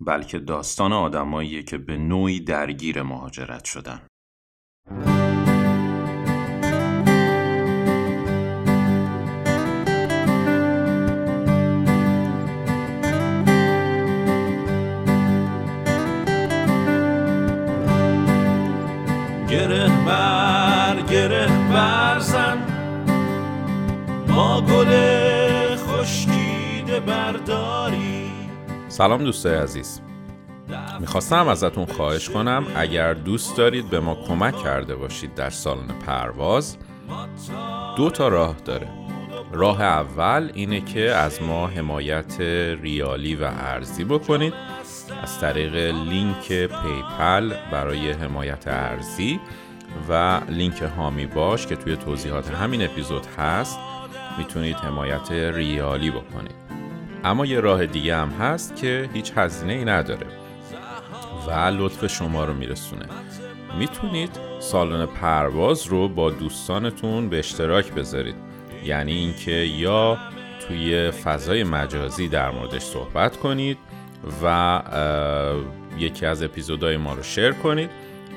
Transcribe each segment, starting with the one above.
بلکه داستان آدماییه که به نوعی درگیر مهاجرت شدن. گره بر گره برزن ما گل خشکیده برداری سلام دوستای عزیز. می‌خواستم ازتون خواهش کنم اگر دوست دارید به ما کمک کرده باشید در سالن پرواز دو تا راه داره. راه اول اینه که از ما حمایت ریالی و ارزی بکنید. از طریق لینک PayPal برای حمایت ارزی و لینک هامی باش که توی توضیحات همین اپیزود هست می‌تونید حمایت ریالی بکنید. اما یه راه دیگه هم هست که هیچ هزینه ای نداره و لطف شما رو میرسونه. می‌تونید سالن پرواز رو با دوستانتون به اشتراک بذارید. یعنی اینکه یا توی فضای مجازی در موردش صحبت کنید و یکی از اپیزودهای ما رو شیر کنید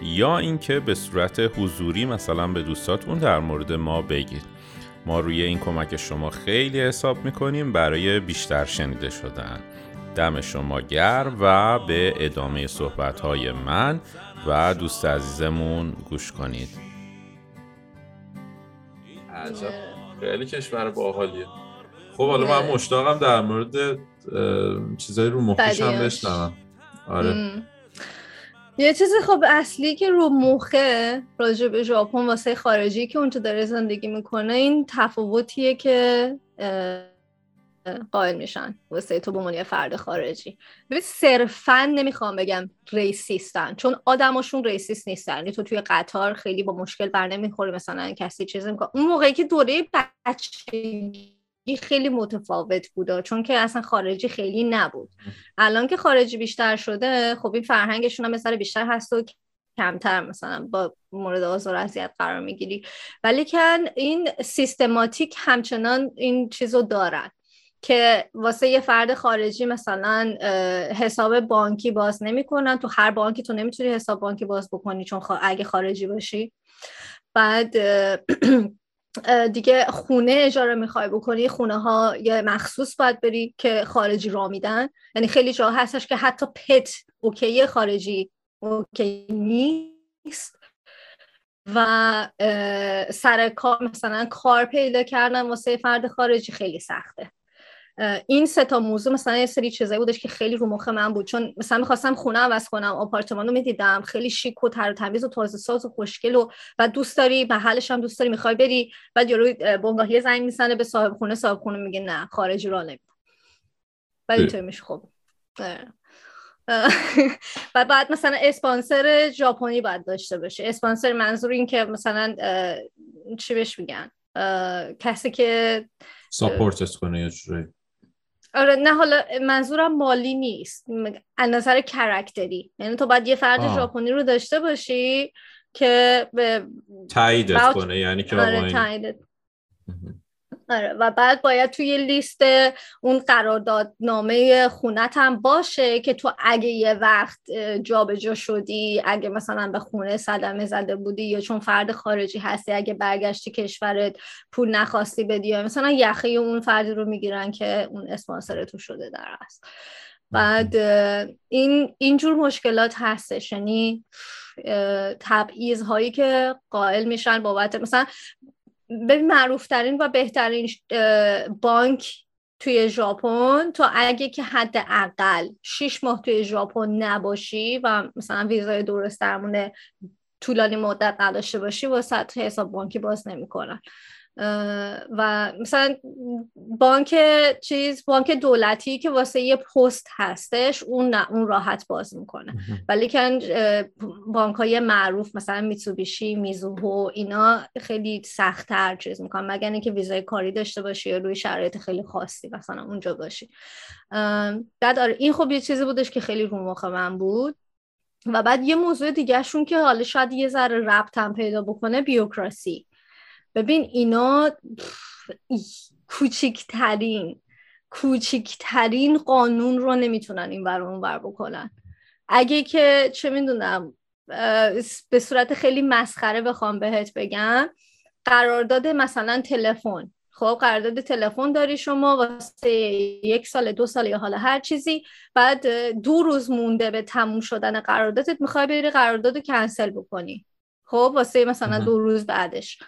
یا اینکه به صورت حضوری مثلا به دوستاتون در مورد ما بگید. ما روی این کمک شما خیلی حساب می‌کنیم برای بیشتر شنیده شدن. دم شما گرم و به ادامه صحبت های من و دوست عزیزمون گوش کنید. عجب. خیلی کشور باحالیه. خب حالا من مشتاقم در مورد چیزایی رو مخیش هم بشنوم. آره. یه چیز خب اصلی که رو مخه راجع به ژاپن واسه خارجی که اونجا داره زندگی می‌کنه این تفاوتیه که قائل میشن واسه تو به عنوان فرد خارجی. ببین صرفا نمی‌خوام بگم ریسیستن چون آدماشون ریسیست نیستن. یعنی تو توی قطار خیلی با مشکل بر نمی‌خوره مثلا کسی چیزی می‌کنه. اون موقعی که دوره بچگی خیلی متفاوت بوده چون که اصلا خارجی خیلی نبود. الان که خارجی بیشتر شده خب این فرهنگشون هم مثلا بیشتر هست و کمتر مثلا با مورد آزار اذیت قرار می‌گیری. ولی که این سیستماتیک همچنان این چیزو دارن که واسه یه فرد خارجی مثلا حساب بانکی باز نمی‌کنن. تو هر بانکی تو نمی‌تونی حساب بانکی باز بکنی چون اگه خارجی باشی. بعد دیگه خونه اجاره می‌خوای بکنی خونه ها یه مخصوص باید بری که خارجی را میدن. یعنی خیلی جا هستش که حتی پت اوکی خارجی اوکی نیست. و سر کار مثلا کار پیدا کردن واسه فرد خارجی خیلی سخته. این سه تا موضوع مثلا یه سری چیزایی بودش که خیلی رو مخ من بود. چون مثلا می‌خواستم خونه عوض کنم آپارتمان رو می‌دیدم. خیلی شیک و تر و تمیز و تازه ساز و خوشگل و و دوست داری محلش هم دوست داری می‌خوای بری بعد یارو بنگاهی زنگ می‌زنه به صاحب خونه صاحب خونه میگه نه خارجی را نمیدم بعد اینطور میشه خب. و بعد مثلا اسپانسر ژاپنی باید داشته باشه. اسپانسر منظور این که مثلا چی بهش میگن؟ کسی که ساپورتت کنه یا آره نه حالا منظورم مالی نیست. از نظر کرکتری یعنی تو باید یه فرد ژاپنی رو داشته باشی که به تاییدت کنه یعنی که آره آره و بعد باید توی لیست اون قراردادنامه خونت هم باشه که تو اگه یه وقت جابجا جا شدی اگه مثلا به خونه صدمه زده بودی یا چون فرد خارجی هستی اگه برگشتی کشورت پول نخواستی بدی یا مثلا یخه اون فردی رو می‌گیرن که اون اسپانسر تو شده در است بعد این اینجور مشکلات هستش. یعنی تبعیض هایی که قائل میشن بابت مثلا ببین معروفترین و بهترین بانک توی ژاپن تو اگه که حد اقل شیش ماه توی ژاپن نباشی و مثلا ویزای درست درمونه طولانی مدت نداشته باشی واسه حساب بانکی باز نمی‌کنن. و مثلا بانک چیز بانک دولتی که واسه یه پست هستش اون نه اون راحت باز می‌کنه. ولی که بانک های معروف مثلا میتسوبیشی میزوهو اینا خیلی سختتر چیز می‌کنن. مگر اینکه ویزای کاری داشته باشی یا روی شرایط خیلی خاصی مثلا اونجا باشی. بعد آره این خب یه چیزی بودش که خیلی رو مخ من بود. و بعد یه موضوع دیگه شون که حالا شاید یه ذره ربط پیدا بکنه بیوکراسی. ببین اینا کوچکترین کوچکترین قانون رو نمی‌تونن این بر اون بر بکنن. اگه که چه می‌دونم به صورت خیلی مسخره بخوام بهت بگم قرارداد مثلا تلفن. خب قرارداد تلفن داری شما واسه یک سال دو سال یا حالا هر چیزی بعد دو روز مونده به تموم شدن قراردادت می‌خوای بری قرارداد رو کنسل بکنی. خب واسه مثلا دو روز بعدش.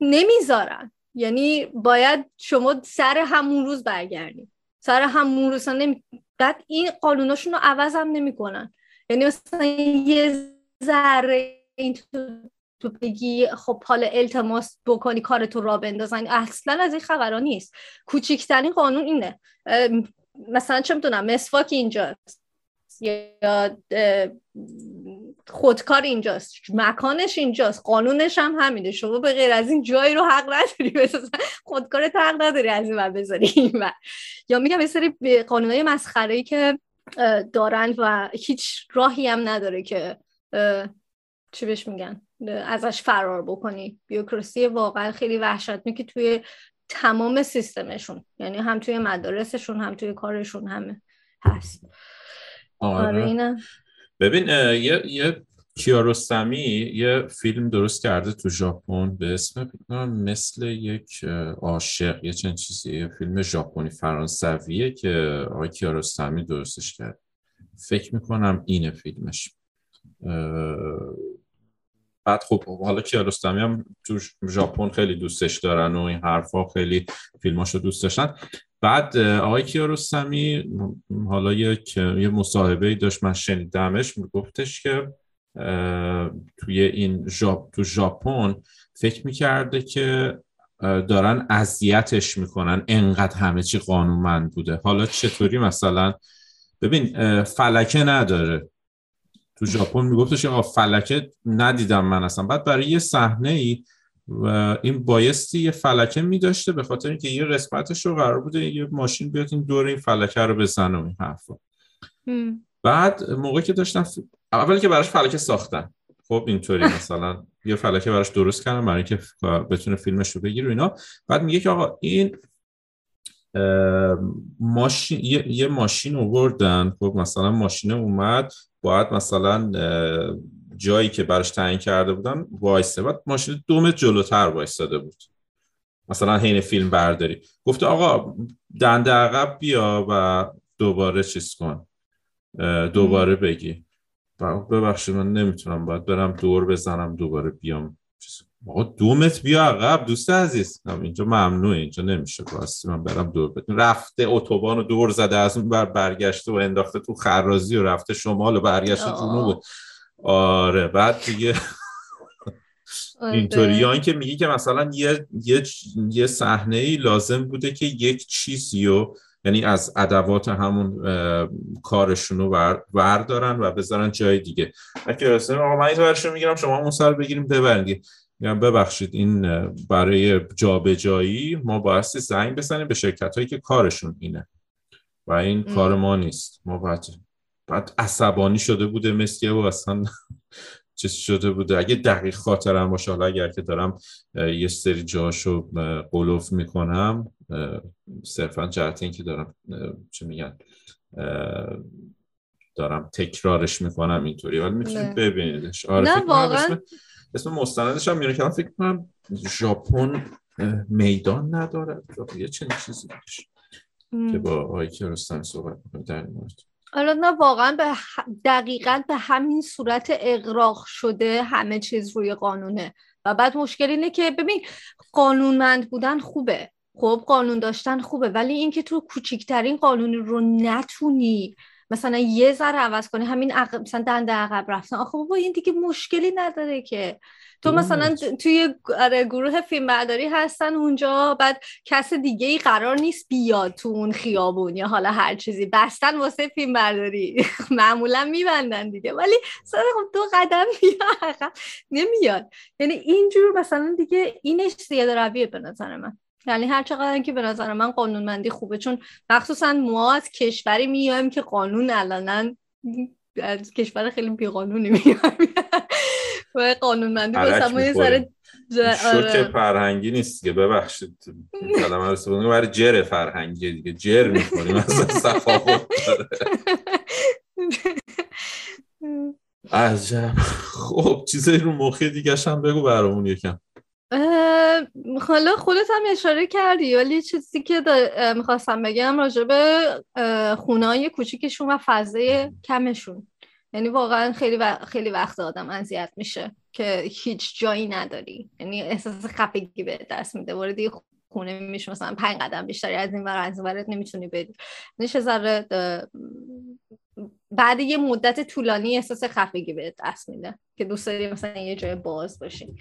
نمی‌ذارن. یعنی باید شما سر همون روز برگردید سر همون روز نمی... بعد این قانوناشون رو عوض هم نمی‌کنن. یعنی مثلا یه ذره این تو بگی خب حال التماس بکنی کارتو را بندازن. اصلا از این خبرها نیست. کوچکترین قانون اینه. مثلا چه می‌دونم مسواک اینجاست. یا خودکار اینجاست مکانش اینجاست قانونش هم همینه. شما به غیر از این جایی رو حق نداری خودکار حق نداری از این بذاری یا میگم یه سری قانونهای مسخره ای که دارن و هیچ راهی هم نداره که چی بهش میگن ازش فرار بکنی. بیوکراسی واقعا خیلی وحشت که توی تمام سیستمشون. یعنی هم توی مدارسشون هم توی کارشون همه هست. آره, آره ببین یه یه کیارستمی یه فیلم درست کرده تو ژاپن به اسم مثل یک عاشق یه چند چیزی یه فیلم ژاپنی فرانسویه که آقای کیارستمی درستش کرد. فکر می‌کنم اینه فیلمش. بعد خب حالا کیارستمی هم تو ژاپن خیلی دوستش دارن و این حرفا خیلی فیلماشو دوست داشتن. بعد آقای کیارستمی حالا یک یه مصاحبه داشت من شنیدمش میگفتش که توی این ژاپ تو ژاپن فکر می‌کرده که دارن اذیتش می‌کنن انقدر همه چی قانونمند بوده. حالا چطوری مثلا؟ ببین فلکه نداره. تو ژاپن میگفتش آقا فلکه ندیدم من اصلا. بعد برای یه صحنه ای و این بایستی یه فلکه میداشته به خاطر اینکه یه قسمتش رو قرار بوده یه ماشین بیاد این دور این فلکه رو بزنه و این حرفا. بعد موقعی که داشتم اولی که براش فلکه ساختن. خب اینطوری مثلا یه فلکه براش درست کردن برای اینکه بتونه فیلمش رو بگیره اینا. بعد میگه که آقا این ماشین یه, یه ماشین آوردن خب مثلا ماشین اومد باید مثلا جایی که براش تعیین کرده بودن وایسته. بعد ماشین دو متر جلوتر وایستاده بود. مثلا حین فیلم برداری. گفته آقا دنده عقب بیا و دوباره چیز کن. دوباره بگی. ببخشید من نمی‌تونم باید برم دور بزنم دوباره بیام. آقا دو متر بیا عقب دوست عزیز. اینجا ممنوعه اینجا نمیشه. راستی من برم دور بدم رفته اتوبان رو دور زده از اون بر برگشته و انداخته تو خرازی و رفته شمال و برگشته جنوب آره بعد دیگه آره. اینطوری. یا اینکه میگی که مثلا یه یه یه صحنه ای لازم بوده که یک چیزی رو یعنی از ادوات همون کارشون رو وردارن و بذارن جای دیگه. اگه آقا من این می‌گیرم شما اون سر بگیریم ببرید میگم ببخشید این برای جابجایی ما بایستی زنگ بزنیم به شرکت هایی که کارشون اینه و این کار ما نیست. ما باید, باید عصبانی شده بوده مثل و اصلا چیز شده بوده. اگه دقیق خاطرم باشه حالا اگر که دارم یه سری جاشو قلوف می‌کنم صرفا جهت این که دارم چه میگن دارم تکرارش می‌کنم اینطوری. ولی می‌تونید ببینیدش. آره نه واقعا اسم مستندش هم میونه که فکر کنم ژاپن میدان نداره یه چنین چیزی که با آقای کیارستمی صحبت می‌کنه در این مورد. حالا نه واقعا به دقیقا به همین صورت اقراق شده همه چیز روی قانونه. و بعد مشکل اینه که ببین قانونمند بودن خوبه. خب قانون داشتن خوبه. ولی اینکه تو کوچکترین قانونی رو نتونی مثلا یه ذره عوض کنی همین عقب مثلا دنده عقب رفتن. آخه بابا این دیگه مشکلی نداره که. تو مثلا توی آره، گروه فیلم برداری هستن اونجا بعد کس دیگه ای قرار نیست بیاد تو اون خیابون یا حالا هر چیزی. بستن واسه فیلم برداری معمولا میبندن دیگه. ولی سر خب دو قدم میاد نمیاد. یعنی اینجور مثلا دیگه اینش زیاده رویه به نظر من. یعنی هر چقدر که به نظر من قانونمندی خوبه چون مخصوصا ما از کشوری میایم که قانون الان از کشور خیلی بیقانونی میایم. و قانونمندی واسه ما یه سر شوک آره. فرهنگی نیست که ببخشید. کلمه رو برای جر فرهنگی دیگه. جر می‌کنیم از صفاقت عجب. خب چیزایی رو مخی دیگه هم بگو برامون یکم. حالا خودت هم اشاره کردی ولی چیزی که می‌خواستم بگم راجع به خونه های کوچیکشون و فضای کمشون. یعنی واقعا خیلی خیلی وقت آدم اذیت میشه که هیچ جایی نداری. یعنی احساس خفگی به دست میده. وارد خونه میشه مثلا پنج قدم بیشتری از این ور از ورت نمی‌تونی بری. نشه ذره بعد یه مدت طولانی احساس خفگی به دست میده که دوست داری مثلا یه جای باز باشی.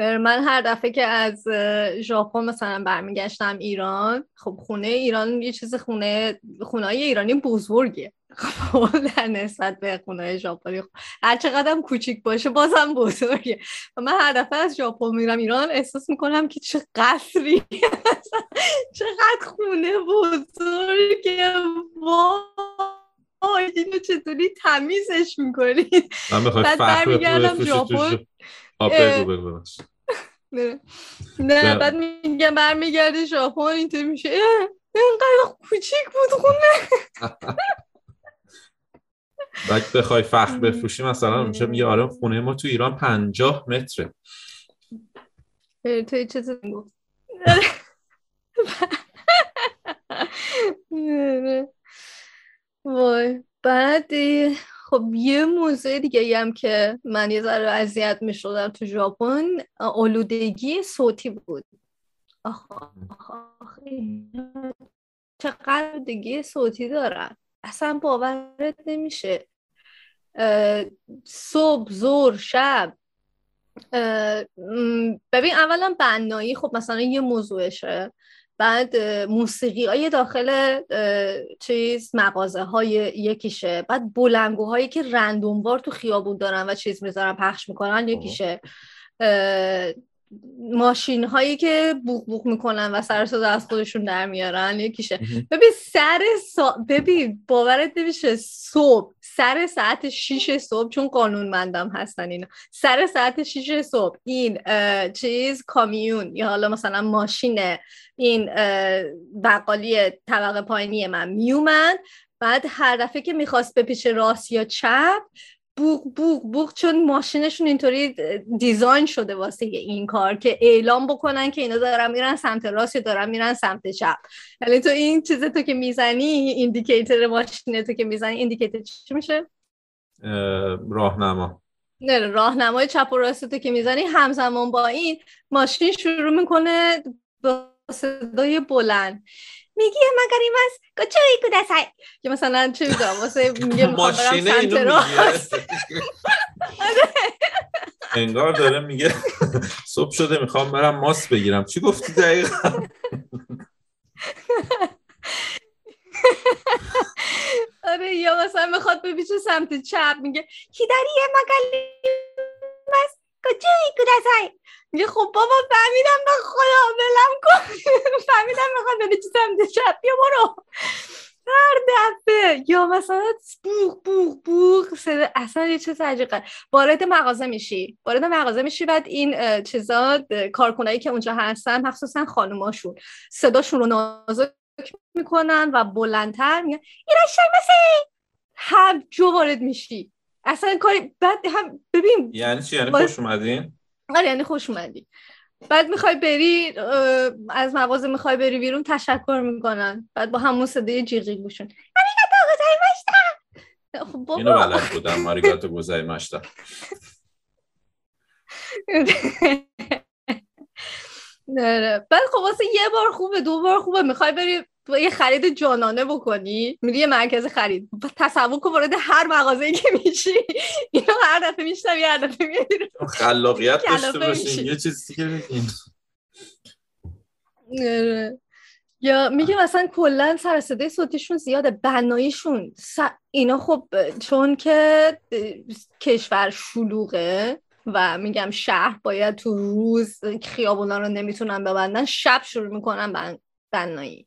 من هر دفعه که از ژاپن مثلا برمیگشتم ایران خب خونه ایران یه چیز خونه خونه های ایرانی بزرگه. خب در نسبت به خونه ژاپنی. خب هر چقدر کوچیک باشه بازم بزرگه. و من هر دفعه از ژاپن میرم ایران احساس می‌کنم که چه قصری چقدر خونه بزرگه. وای اینو چطوری تمیزش می‌کنید بعد برمیگردم ژاپن. نه. نه بعد میگم برمیگرده ژاپن اینطور میشه. اینقدر کوچیک بود خونه. بعد بخوای فخر بفروشی مثلا اونجا میگه آره خونه ما تو ایران پنجاه متره. تو چیزی گفت وای بعد خب یه موضوع دیگه هم که من یه ذره اذیت می شدم تو ژاپن آلودگی صوتی بود. آخ آخ چقدر دیگه صوتی دارن؟ اصلا باورت نمیشه. صبح زور شب. ببین اولا بنایی خب مثلا یه موضوعشه. بعد موسیقی های داخل چیز مغازه های یکیشه. بعد بلنگوهایی که رندوموار تو خیابون دارن و چیز می‌ذارن پخش می‌کنن یکیشه. ماشین هایی که بوق بوق می‌کنن و سر صدا از خودشون در میارن یکیشه. ببین سر سا... ببین باورت نمیشه صبح سر ساعت 6 صبح چون قانونمندم هستن اینا. سر ساعت 6 صبح این چیز کامیون یا حالا مثلا ماشین این بقالی طبقه پایینی من میومد. بعد هر دفعه که می‌خواست به پیش راست یا چپ بوغ بوغ بوغ چون ماشینشون اینطوری دیزاین شده واسه این کار که اعلام بکنن که اینا دارن میرن سمت راست یا دارن میرن سمت چپ. یعنی تو این چیز تو که می‌زنی ایندیکیتر ماشین تو که می‌زنی ایندیکیتر چی میشه؟ راهنما. نه راهنمای چپ و راست تو که می‌زنی همزمان با این ماشین شروع می‌کنه با صدای بلند. میگی مگاری ماس گوچوی کداسای که مثلا چه می‌دونم واسه میگه ماشین اینو انگار داره میگه صبح شده می‌خوام برم ماس بگیرم چی گفتی دقیقا آره یا مثلا می‌خواد ببیشه سمت چپ میگه کی داری مگالی ماس گوچوی کداسای میگه خب بابا فهمیدم به خدا بلم کن. فهمیدم می‌خواد بده چی سمت چپ بیا برو. هر دفعه. یا مثلا بوغ بوغ بوغ. اصلا یه چیز عجیقه وارد مغازه میشی. وارد مغازه میشی بعد این چیزا کارکنایی که اونجا هستن مخصوصا خانوماشون. صداشون رو نازک می‌کنن و بلندتر میگن اینا مثل هم جو وارد میشی. اصلا کاری بعد هم ببین یعنی چی؟ یعنی خوش اومدین؟ آره یعنی خوش اومدی. بعد می‌خوای بری از مغازه می‌خوای بری بیرون تشکر می‌کنن. بعد با همون صدای جیغی گوشون. خب بابا. اینو بلد بودم. آریگاتو گوزایماشتا نه بعد خب واسه یه بار خوبه دو بار خوبه. می‌خوای بری یه خرید جانانه بکنی میری یه مرکز خرید. تصور کن وارد هر مغازه که میشی اینو هر دفعه میشنوی هر دفعه میری خلاقیت داشته باشین یه چیزی که بگین. آره. یا میگه مثلا کلا سر صدای صوتیشون زیاده بناییشون اینا خب چون که کشور شلوغه و میگم شهر باید تو روز خیابونا رو نمی‌تونن ببندن شب شروع می‌کنن بنایی.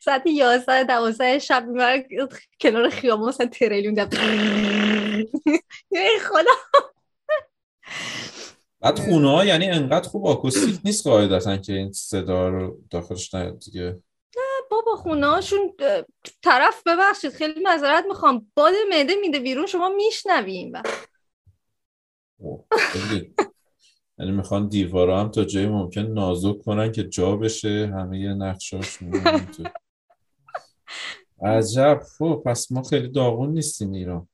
ساعت یازده دوازده شب می‌برن کنار خیابون مثلا تریلیون خدا بعد خونه ها یعنی انقدر خوب آکوستیک نیست قاعدتا که این صدا رو داخلش نیاد دیگه. نه بابا خونه هاشون طرف ببخشید خیلی مذارت می‌خوام. باد معده میده بیرون شما میشنویم. یعنی می‌خوان دیوارا هم تا جایی ممکن نازک کنن که جا بشه همه یه نقشاشون عجب. خب پس ما خیلی داغون نیستیم ایران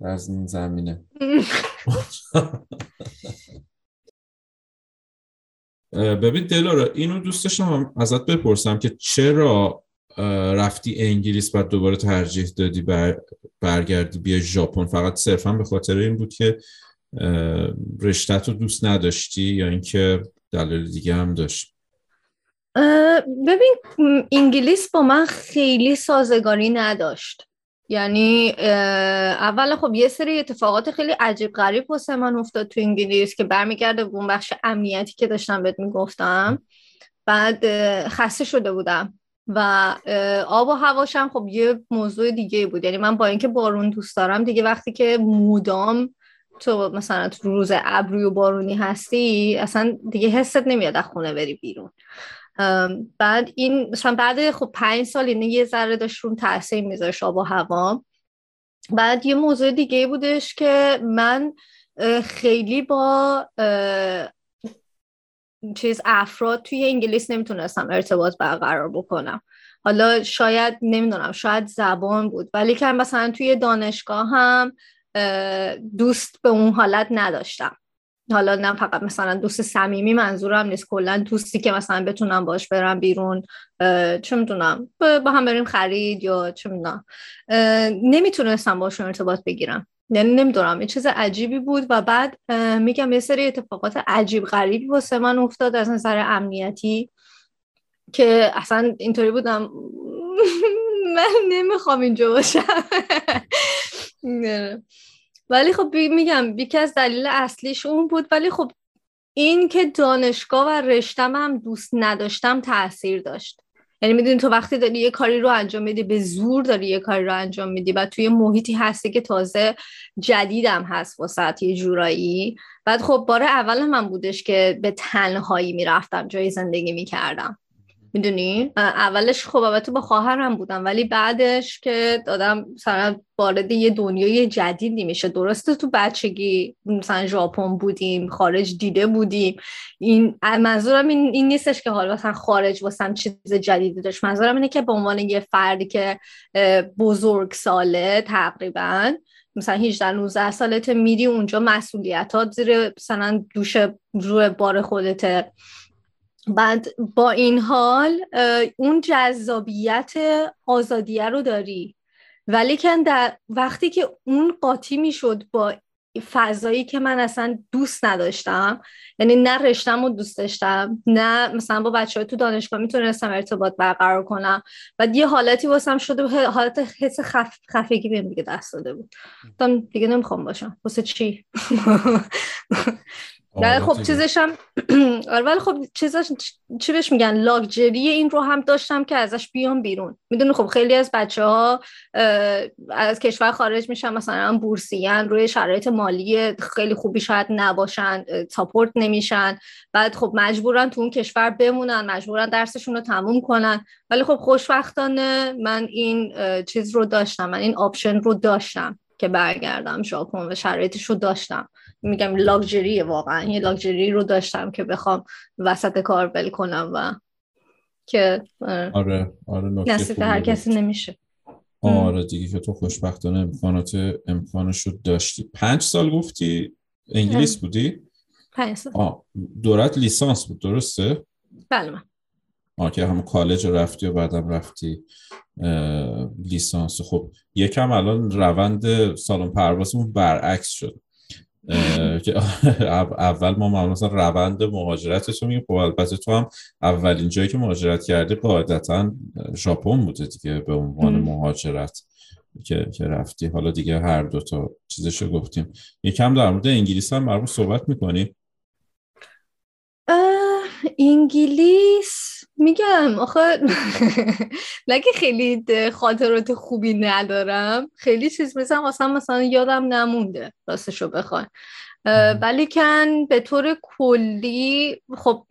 از این زمینه. ببین دلارا اینو دوست داشتم ازت بپرسم که چرا رفتی انگلیس بعد دوباره ترجیح دادی بر برگردی بیا ژاپن؟ فقط صرفا به خاطر این بود که رشتت رو دوست نداشتی یا اینکه دلیل دیگه هم داشت؟ ببین انگلیس با من خیلی سازگاری نداشت. یعنی اول خب یه سری اتفاقات خیلی عجیب غریب واسه من افتاد تو انگلیس که برمیگرده به اون بخش امنیتی که داشتم بهت می‌گفتم. بعد خسته شده بودم و آب و هواشم خب یه موضوع دیگه بود. یعنی من با اینکه بارون دوست دارم دیگه وقتی که مودام تو مثلا تو روز ابری و بارونی هستی اصلا دیگه حست نمیاد از خونه بری بیرون. بعد این مثلا بعد خب پنج سال اینه یه ذره داشت رون تاثیر میذاشت آب و هوا. بعد یه موضوع دیگه بودش که من خیلی با چیز افراد توی انگلیس نمی‌تونستم ارتباط برقرار بکنم. حالا شاید نمی‌دونم شاید زبان بود. ولی که مثلا توی دانشگاه هم دوست به اون حالت نداشتم. حالا نه فقط مثلا دوست صمیمی منظورم نیست کلا دوستی که مثلا بتونم باش برم بیرون چه می‌تونم با هم بریم خرید یا چه می‌دونم. نمی‌تونستم باشون ارتباط بگیرم. یعنی نمی‌دونم یه چیز عجیبی بود و بعد میگم یه سری اتفاقات عجیب غریبی واسه من افتاد از نظر امنیتی که اصلا اینطوری بودم من نمی‌خوام اینجا باشم. ولی خب میگم یکی از دلیل اصلیش اون بود. ولی خب این که دانشگاه و رشتم هم دوست نداشتم تاثیر داشت. یعنی می‌دونی تو وقتی داری یه کاری رو انجام میدی به زور داری یه کاری رو انجام میدی و توی محیطی هستی که تازه جدیدم هست واسه یه جورایی. بعد خب بار اول من بودش که به تنهایی می‌رفتم جای زندگی می‌کردم. می‌دونی؟ اولش خب البته با خواهرم بودم ولی بعدش که دادم مثلا وارد یه دنیای جدیدی میشه. درسته تو بچگی مثلا ژاپن بودیم خارج دیده بودیم. این منظورم این, این نیستش که حالا مثلا خارج واسم چیز جدیدی داشت. منظورم اینه که به عنوان یه فردی که بزرگ ساله تقریبا مثلا 18 19 سالت میری اونجا مسئولیتات زیر مثلا دوش روی بار خودته. بعد با این حال اون جذابیت آزادیه رو داری. ولی که در وقتی که اون قاطی می‌شد با فضایی که من اصلا دوست نداشتم یعنی نه رشتم رو دوست داشتم نه مثلا با بچه های تو دانشگاه می‌تونستم ارتباط برقرار کنم. و یه حالتی واسم شده حالت حس خف... خفگی بهم دیگه دست داده بود. دیگه نمی‌خوام باشم. واسه چی؟ ولی خب چیزش هم آره، ولی خب چیزش چی بهش میگن؟ لاکجری این رو هم داشتم که ازش بیام بیرون. می‌دونی خب خیلی از بچه ها از کشور خارج میشن مثلا بورسیه‌ان روی شرایط مالی خیلی خوبی شاید نباشن support نمیشن. بعد خب مجبورن تو اون کشور بمونن مجبورن درسشون رو تموم کنن. ولی خب خوشبختانه من این چیز رو داشتم من این option رو داشتم که برگردم ژاپن و شرایطش رو داشتم. میگم لاکچری واقعا. یه لاکچری رو داشتم که بخوام وسط کار ول کنم و که آره آره نصیب هر کسی نمیشه. آره دیگه که تو خوشبختانه امکانات امکانش رو داشتی. پنج سال گفتی انگلیس بودی؟ پنج سال. دورت لیسانس بود درسته؟ بله من. آه که هم کالج رفتی و بعدم رفتی لیسانس. خب یکم الان روند سالن پروازمون برعکس شد. که اول ما مثلا روند مهاجرتش رو میگیم. خب البته تو هم اولین جایی که مهاجرت کردی قاعدتا ژاپن بوده دیگه به عنوان مهاجرت که, که رفتی. حالا دیگه هر دو تا چیزشو گفتیم. یکم در مورد انگلیس هم مرمون صحبت می‌کنیم انگلیس میگم آخه نگه خیلی خاطرات خوبی ندارم. خیلی چیز مثلا مثلا مثلا یادم نمونده راستشو بخوای. ولی کن به طور کلی خب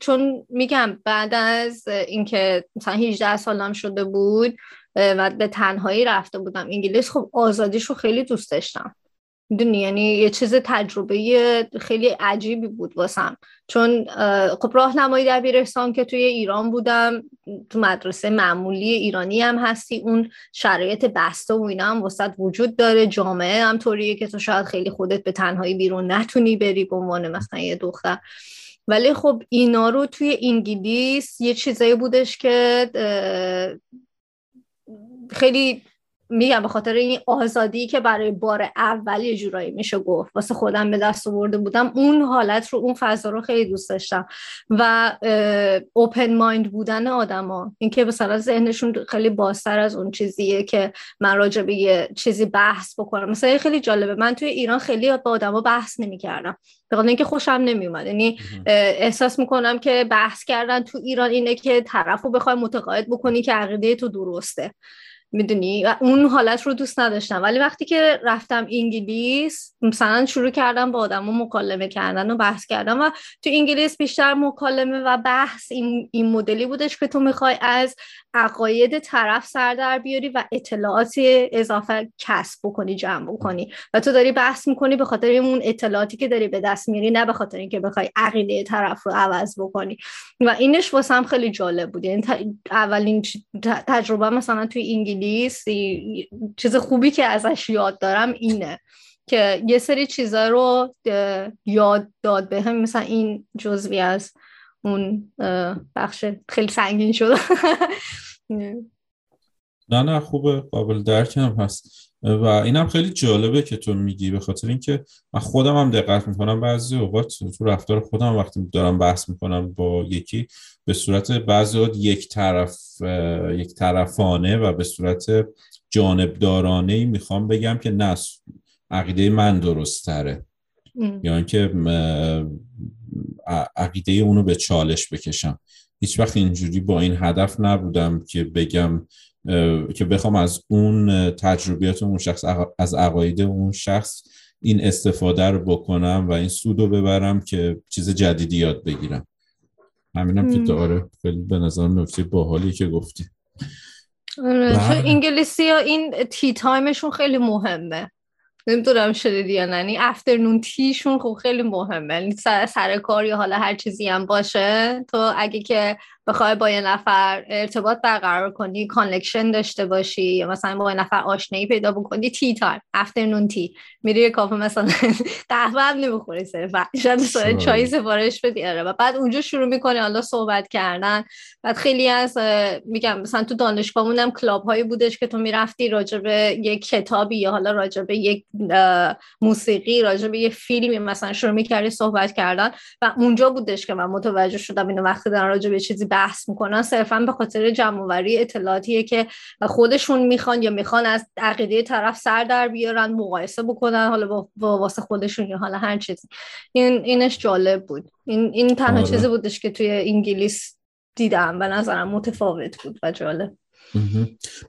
چون میگم بعد از اینکه مثلا 18 سالم شده بود و به تنهایی رفته بودم انگلیس خب آزادیش رو خیلی دوست داشتم. می‌دونی؟ یعنی یه چیز تجربه خیلی عجیبی بود واسم. چون خب راهنمایی دبیرستان که توی ایران بودم تو مدرسه معمولی ایرانی هم هستی اون شرایط بسته و اینا هم واسط وجود داره. جامعه هم طوریه که تو شاید خیلی خودت به تنهایی بیرون نتونی بری به عنوان مثلا یه دختر. ولی خب اینا رو توی انگلیس یه چیزایی بودش که خیلی میگم به خاطر این آزادی که برای بار اول یه جورایی میشه گفت. واسه خودم به دست آورده بودم. اون حالت رو اون فضا رو خیلی دوست داشتم. و اوپن مایند بودن آدما. اینکه مثلا ذهنشون خیلی بازتر از اون چیزیه که من راجع به یه چیزی بحث بکنم. مثلا خیلی جالبه. من توی ایران خیلی با آدما بحث نمی‌کردم. به اینکه خوشم نمیومد یعنی احساس می‌کنم که بحث کردن تو ایران اینه که طرفو بخوای متقاعد بکنی که عقیده تو درسته. می‌دونی؟ و اون حالت رو دوست نداشتم. ولی وقتی که رفتم انگلیس مثلا شروع کردم با آدم مکالمه کردن و بحث کردم و تو انگلیس بیشتر مکالمه و بحث این, این مدلی بودش که تو می‌خوای از عقاید طرف سر در بیاری و اطلاعاتی اضافه کسب بکنی جمع بکنی. و تو داری بحث می‌کنی به خاطر اون اطلاعاتی که داری به دست میری نه به خاطر اینکه بخوای عقیده طرف رو عوض بکنی. و اینش واسم خیلی جالب بود. یعنی اولین تجربه مثلا توی انگلیس چیز خوبی که ازش یاد دارم اینه که یه سری چیزا رو یاد داد به هم. مثلا این جزوی از اون بخش خیلی سنگین شده نه نه خوبه. قابل درک هم هست. و اینم خیلی جالبه که تو میگی به خاطر اینکه من خودم هم دقت می‌کنم. بعضی اوقات تو رفتار خودم وقتی دارم بحث می‌کنم با یکی به صورت بعضی یک طرف یک طرفانه و به صورت جانبدارانه می‌خوام بگم که نه عقیده من درست تره یا اینکه عقیده اونو به چالش بکشم. هیچ وقت اینجوری با این هدف نبودم که بگم که بخوام از اون تجربیات اون شخص از عقاید اون شخص این استفاده رو بکنم و این سود رو ببرم که چیز جدیدی یاد بگیرم. همینم که داره. خیلی به نظر نکته باحالی که گفتی. آره، انگلیسی ها این tea time شون خیلی مهمه. نمی‌دونم شده یا نه. یعنی afternoon tea شون خب خیلی مهمه. یعنی سر, سر کار یا حالا هر چیزی هم باشه تو اگه که بخوای با یه نفر ارتباط برقرار کنی connection داشته باشی یا مثلا با یه نفر آشنایی پیدا بکنی tea time afternoon tea میری یه کافه مثلا قهوه هم نمی‌خوری صرفا. شاید چای سفارش بدی آره. و بعد اونجا شروع می‌کنی حالا صحبت کردن. بعد خیلی از میگم مثلا تو دانشگاهمون هم کلاب هایی بودش که تو می‌رفتی راجع به یک کتابی یا حالا راجع به یک موسیقی راجع به یه فیلمی مثلا شروع می‌کردی صحبت کردن. و اونجا بودش که من متوجه شدم اینو وقتی دارن راجع به چیزی بحث می‌کنن صرفا به خاطر جمعوری اطلاعاتیه که خودشون می‌خوان یا می‌خوان از عقیده طرف سر در بیارن مقایسه بکنن حالا با, واسه خودشون یا حالا هر چیزی. این اینش جالب بود. این این تنها آره. چیزی بودش که توی انگلیس دیدم به نظرم متفاوت بود و جالب.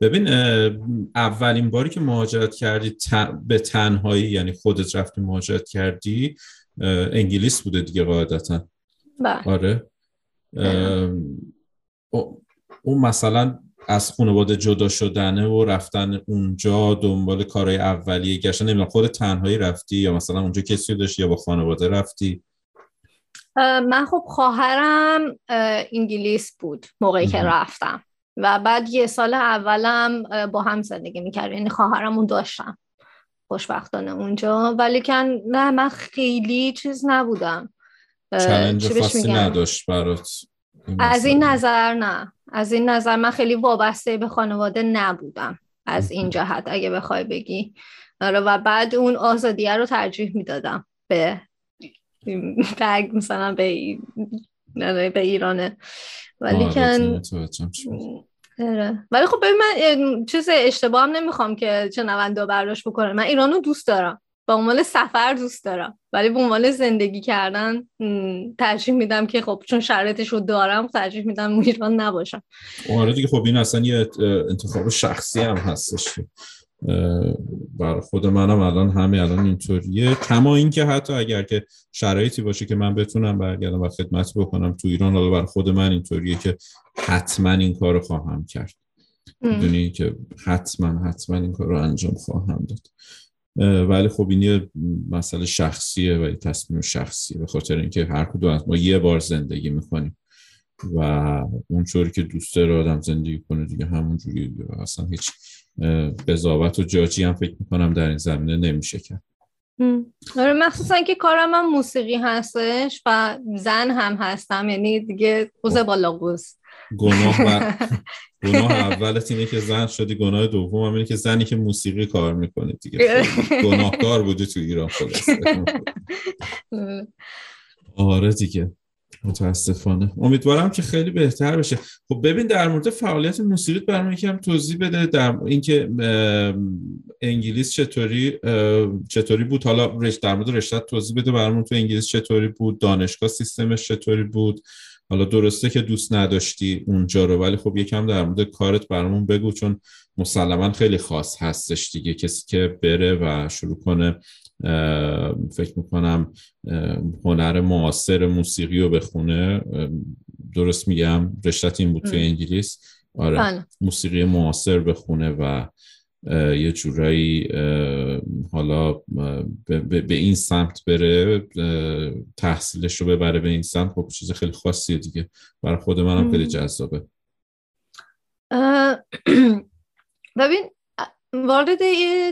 ببین اولین باری که مهاجرت کردی به تنهایی یعنی خودت رفتی مهاجرت کردی انگلیس بوده دیگه قاعدتا. بله. آره. اون مثلا از خانواده جدا شدنه و رفتن اونجا دنبال کارهای اولیه گشتن نمی‌دونم خود تنهایی رفتی یا مثلا اونجا کسی داشتی یا با خانواده رفتی؟ من خب خواهرم انگلیس بود موقعی که رفتم. و بعد یه سال اولم با هم زندگی می‌کرد یعنی خواهرمون داشتم. خوشبختانه اونجا. ولی کن نه من خیلی چیز نبودم. چلنج خاصی نداشت برات از این نظر نه. از این نظر من خیلی وابسته به خانواده نبودم از این جهت اگه بخوای بگی. آره و بعد اون آزادیه رو ترجیح می‌دادم به مثلا به به ایرانه. ولی کن آره. ولی خب ببین من چیز اشتباه هم نمی‌خوام که چه نونده برداشت بکنم من ایرانو دوست دارم. به عنوان سفر دوست دارم. ولی به عنوان زندگی کردن ترجیح میدم که خب چون شرایطش رو دارم ترجیح میدم ایران نباشم. آره دیگه خب این اصلا یه انتخاب شخصی هم هستش بر خود منم الان همه الان اینطوریه. کما اینکه حتی اگر که شرایطی باشه که من بتونم برگردم و خدمت بکنم تو ایران حالا بر خود من اینطوریه که حتما این کار رو خواهم کرد. می‌دونی که حتما حتما این کار رو انجام خواهم داد. ولی خب این یه مسئله شخصیه و یه تصمیم شخصیه به خاطر اینکه هر کدوم ما یه بار زندگی می‌کنیم و اونطوری که دوست داره آدم زندگی کنه دیگه همون جوری اصلا هیچ قضاوت و جاجی هم فکر می‌کنم در این زمینه نمیشه کرد. آره مخصوصا که کارم هم موسیقی هستش و زن هم هستم یعنی دیگه قوز بالا قوز. گناه و گناه اولت اینه که زن شدی گناه دوم هم اینه که زنی که موسیقی کار می‌کنه دیگه. گناهکار بودی تو ایران خلاص آره دیگه. متاسفانه. امیدوارم که خیلی بهتر بشه. خب ببین در مورد فعالیت موسیقی برام یکم توضیح بده در اینکه انگلیس چطوری چطوری بود. حالا رشته در مورد رشته توضیح بده برامون تو انگلیس چطوری بود دانشگاه سیستمش چطوری بود. حالا درسته که دوست نداشتی اونجا رو ولی خب یکم در مورد کارت برامون بگو چون مسلما خیلی خاص هستش دیگه کسی که بره و شروع کنه فکر می‌کنم هنر معاصر موسیقی رو بخونه. درست میگم؟ رشتت این بود توی انگلیس؟ آره. بله. موسیقی معاصر بخونه و یه جورایی حالا به این سمت بره تحصیلش رو ببره به این سمت. خب چیز خیلی خاصیه دیگه. برای خود منم خیلی جذابه. ببین وارد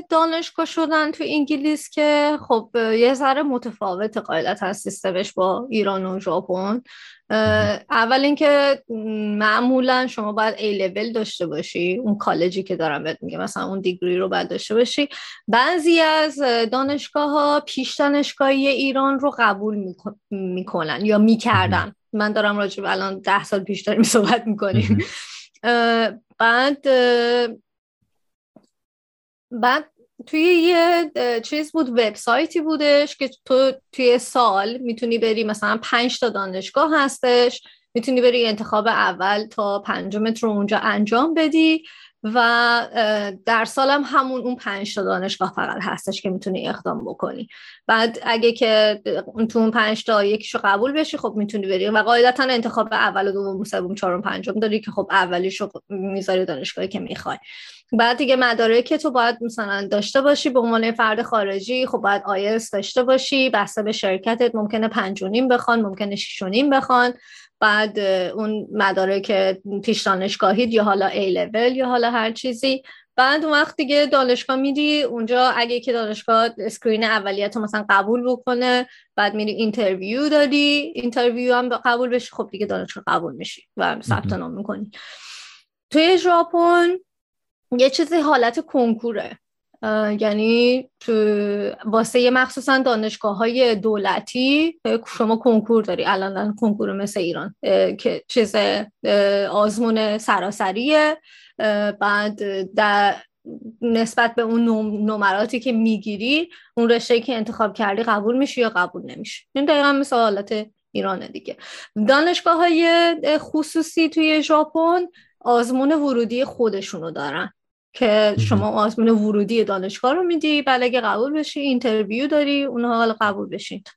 دانشگاه شدن تو انگلیس که خب یه ذره متفاوت قاعدت از سیستمش با ایران و ژاپن. اول اینکه معمولا شما باید ای لول داشته باشی اون کالجی که دارم بهت میگه مثلا اون دیگری رو باید داشته باشی. بعضی از دانشگاه ها پیش دانشگاهی ایران رو قبول می‌کنن یا می‌کردن. من دارم راجع الان ده سال پیش داریم صحبت می‌کنیم. بعد بعد توی یه چیز بود وبسایتی بودش که تو توی سال می‌تونی بری مثلا پنج تا دانشگاه هستش می‌تونی بری انتخاب اول تا پنجمت رو اونجا انجام بدی. و در سالم همون اون پنج تا دانشگاه فقط هستش که می‌تونی اقدام بکنی. بعد اگه که تو اون پنج تا یکیشو قبول بشی خب می‌تونی بری. و قاعدتا انتخاب اول و دوم سوم چهارم پنجم داری که خب اولیشو می‌ذاری دانشگاهی که می‌خوای. بعد دیگه مدارک تو باید مثلا داشته باشی به عنوان فرد خارجی خب باید آیس داشته باشی بسته به شرکتت ممکنه پنج و نیم بخوان ممکنه شیش و نیم بخوان. بعد اون مدارک پیش دانشگاهید یا حالا ای لول یا حالا هر چیزی. بعد اون وقت دیگه دانشگاه میری اونجا اگه که دانشگاه screen اولیه‌ت مثلا قبول بکنه بعد میری interview داری. interview هم قبول بشی خب دیگه دانشگاه قبول میشی و ثبت نام می‌کنی. توی ژاپن یه چیزی حالت کنکوره. یعنی واسه مخصوصا دانشگاه های دولتی شما کنکور داری. الان کنکور مثل ایران که چیز آزمون سراسریه. بعد در نسبت به اون نمراتی که می‌گیری اون رشته که انتخاب کردی قبول میشی یا قبول نمیشی؟ این دقیقا مثل حالت ایرانه دیگه. دانشگاه های خصوصی توی ژاپن آزمون ورودی خودشونو دارن. که شما آزمون ورودی دانشگاه رو میدی. بعد اگه قبول بشی interview داری اونها حالا قبول بشید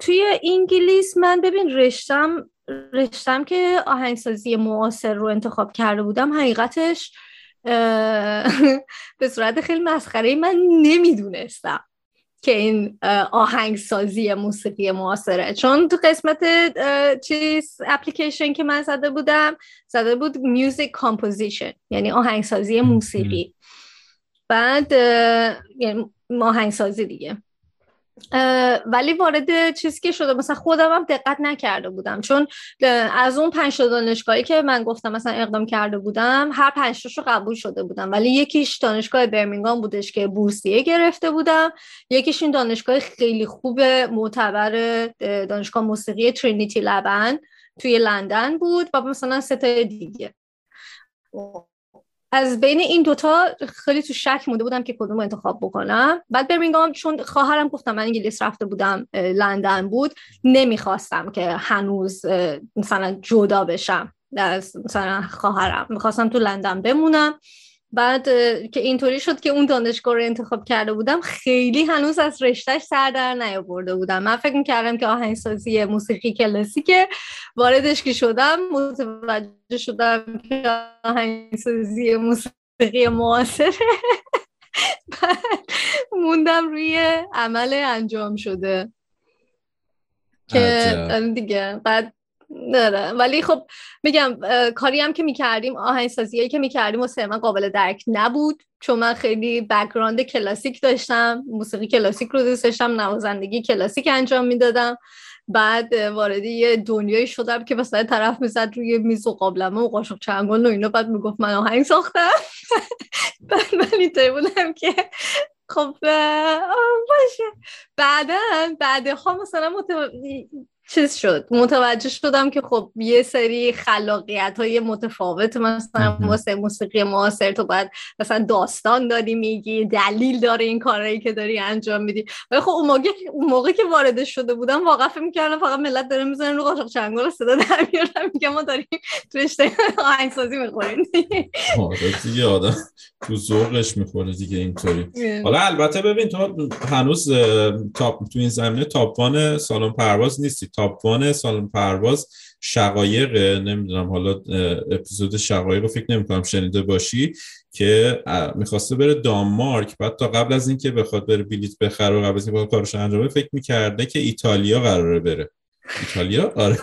توی انگلیس من ببین رشتم رشتم که آهنگسازی معاصر رو انتخاب کرده بودم حقیقتش به صورت خیلی مسخره من نمی‌دونستم. که این آهنگسازی موسیقی معاصره. چون تو قسمت چیز اپلیکیشن که من زده بودم زده بود music composition یعنی آهنگسازی موسیقی. بعد یعنی آهنگسازی دیگه. ولی وارد چیزی که شده مثلا خودم هم دقت نکرده بودم. چون از اون پنج دانشگاهی که من گفتم مثلا اقدام کرده بودم هر پنج رو قبول شده بودم. ولی یکیش دانشگاه برمینگام بودش که بورسیه گرفته بودم. یکیش این دانشگاه خیلی خوب معتبر دانشگاه موسیقی ترینیتی لبن توی لندن بود و مثلا سه دیگه. از بین این دوتا خیلی تو شک مونده بودم که کدوم انتخاب بکنم. بعد برمینگام چون خواهرم گفتم من انگلیس رفته بودم لندن بود نمی‌خواستم که هنوز مثلا جدا بشم از مثلا خواهرم. می‌خواستم تو لندن بمونم. بعد که اینطوری شد که اون دانشگاه رو انتخاب کرده بودم خیلی هنوز از رشتهش سر در نیاورده بودم. من فکر می‌کردم که آهنگسازی موسیقی کلاسیکه. واردش که شدم متوجه شدم که آهنگسازی موسیقی معاصره. موندم روی عمل انجام شده. که دیگه. بعد نه ولی خب میگم کاری هم که می‌کردیم آهنگسازی که می‌کردیم واسه من قابل درک نبود. چون من خیلی background کلاسیک داشتم موسیقی کلاسیک رو دوست داشتم نوازندگی کلاسیک انجام می‌دادم. بعد وارد یه دنیایی شدم که مثلا طرف می‌زد روی میز و قابلمه و قاشق چنگال و اینا بعد می‌گفت من آهنگ ساختم. بعد من اینطوری بودم که خب باشه. بعدا بعدها مثلا چیز شد. متوجه شدم که خب یه سری خلاقیت های متفاوت مثلا واسه موسیقی معاصر تو باید مثلا داستان داری میگی دلیل داره این کارهایی که داری انجام میدی. ولی خب اون موقع, اون موقع که وارد شده بودم واقعا فکر می‌کردم فقط ملت داره می‌زنن رو قاشق چنگال صدا در میارن میگم ما داریم تو رشته آهنگسازی می‌خوریم. آره دیگه آدم تو ذوقش می‌خوره دیگه اینطوری. حالا البته ببین تو هنوز تاپ تو این زمینه تاپوان سالن پرواز نیستی. تاپ سالن پرواز شقایق نمی‌دونم حالا اپیزود شقایق رو فکر نمی‌کنم شنیده باشی که می‌خواسته بره دانمارک. بعد تا قبل از اینکه بخواد بره بلیت بخره و قبل از اینکه کارش انجامه فکر می‌کرده که ایتالیا قراره بره. ایتالیا؟ آره.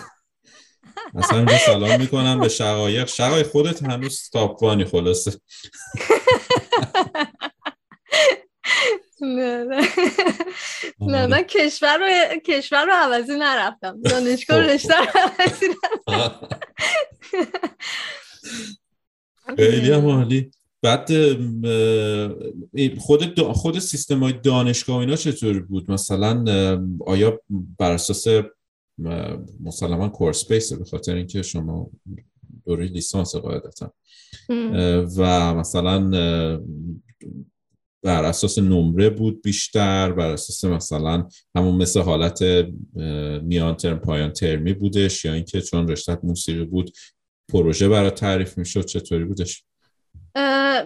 مثلا اینجا سلام می‌کنم به شقایق. شقایق خودت هنوز تاپوانی خلاصه. نه من کشور رو کشور رو عوضی نرفتم. دانشگاه خب، رشته رو عوضی نرفتم. خیلی عالی. بعد خود خود سیستم های دانشگاه اینا چطور بود؟ مثلا آیا بر اساس مسلما کورس بیس به خاطر اینکه شما دوره لیسانس قاعدتا. و مثلا بر اساس نمره بود بیشتر بر اساس مثلا همون مثل حالت میان ترم پایان ترمی بودش یا اینکه چون رشته موسیقی بود پروژه برای تعریف می‌شد چطوری بودش؟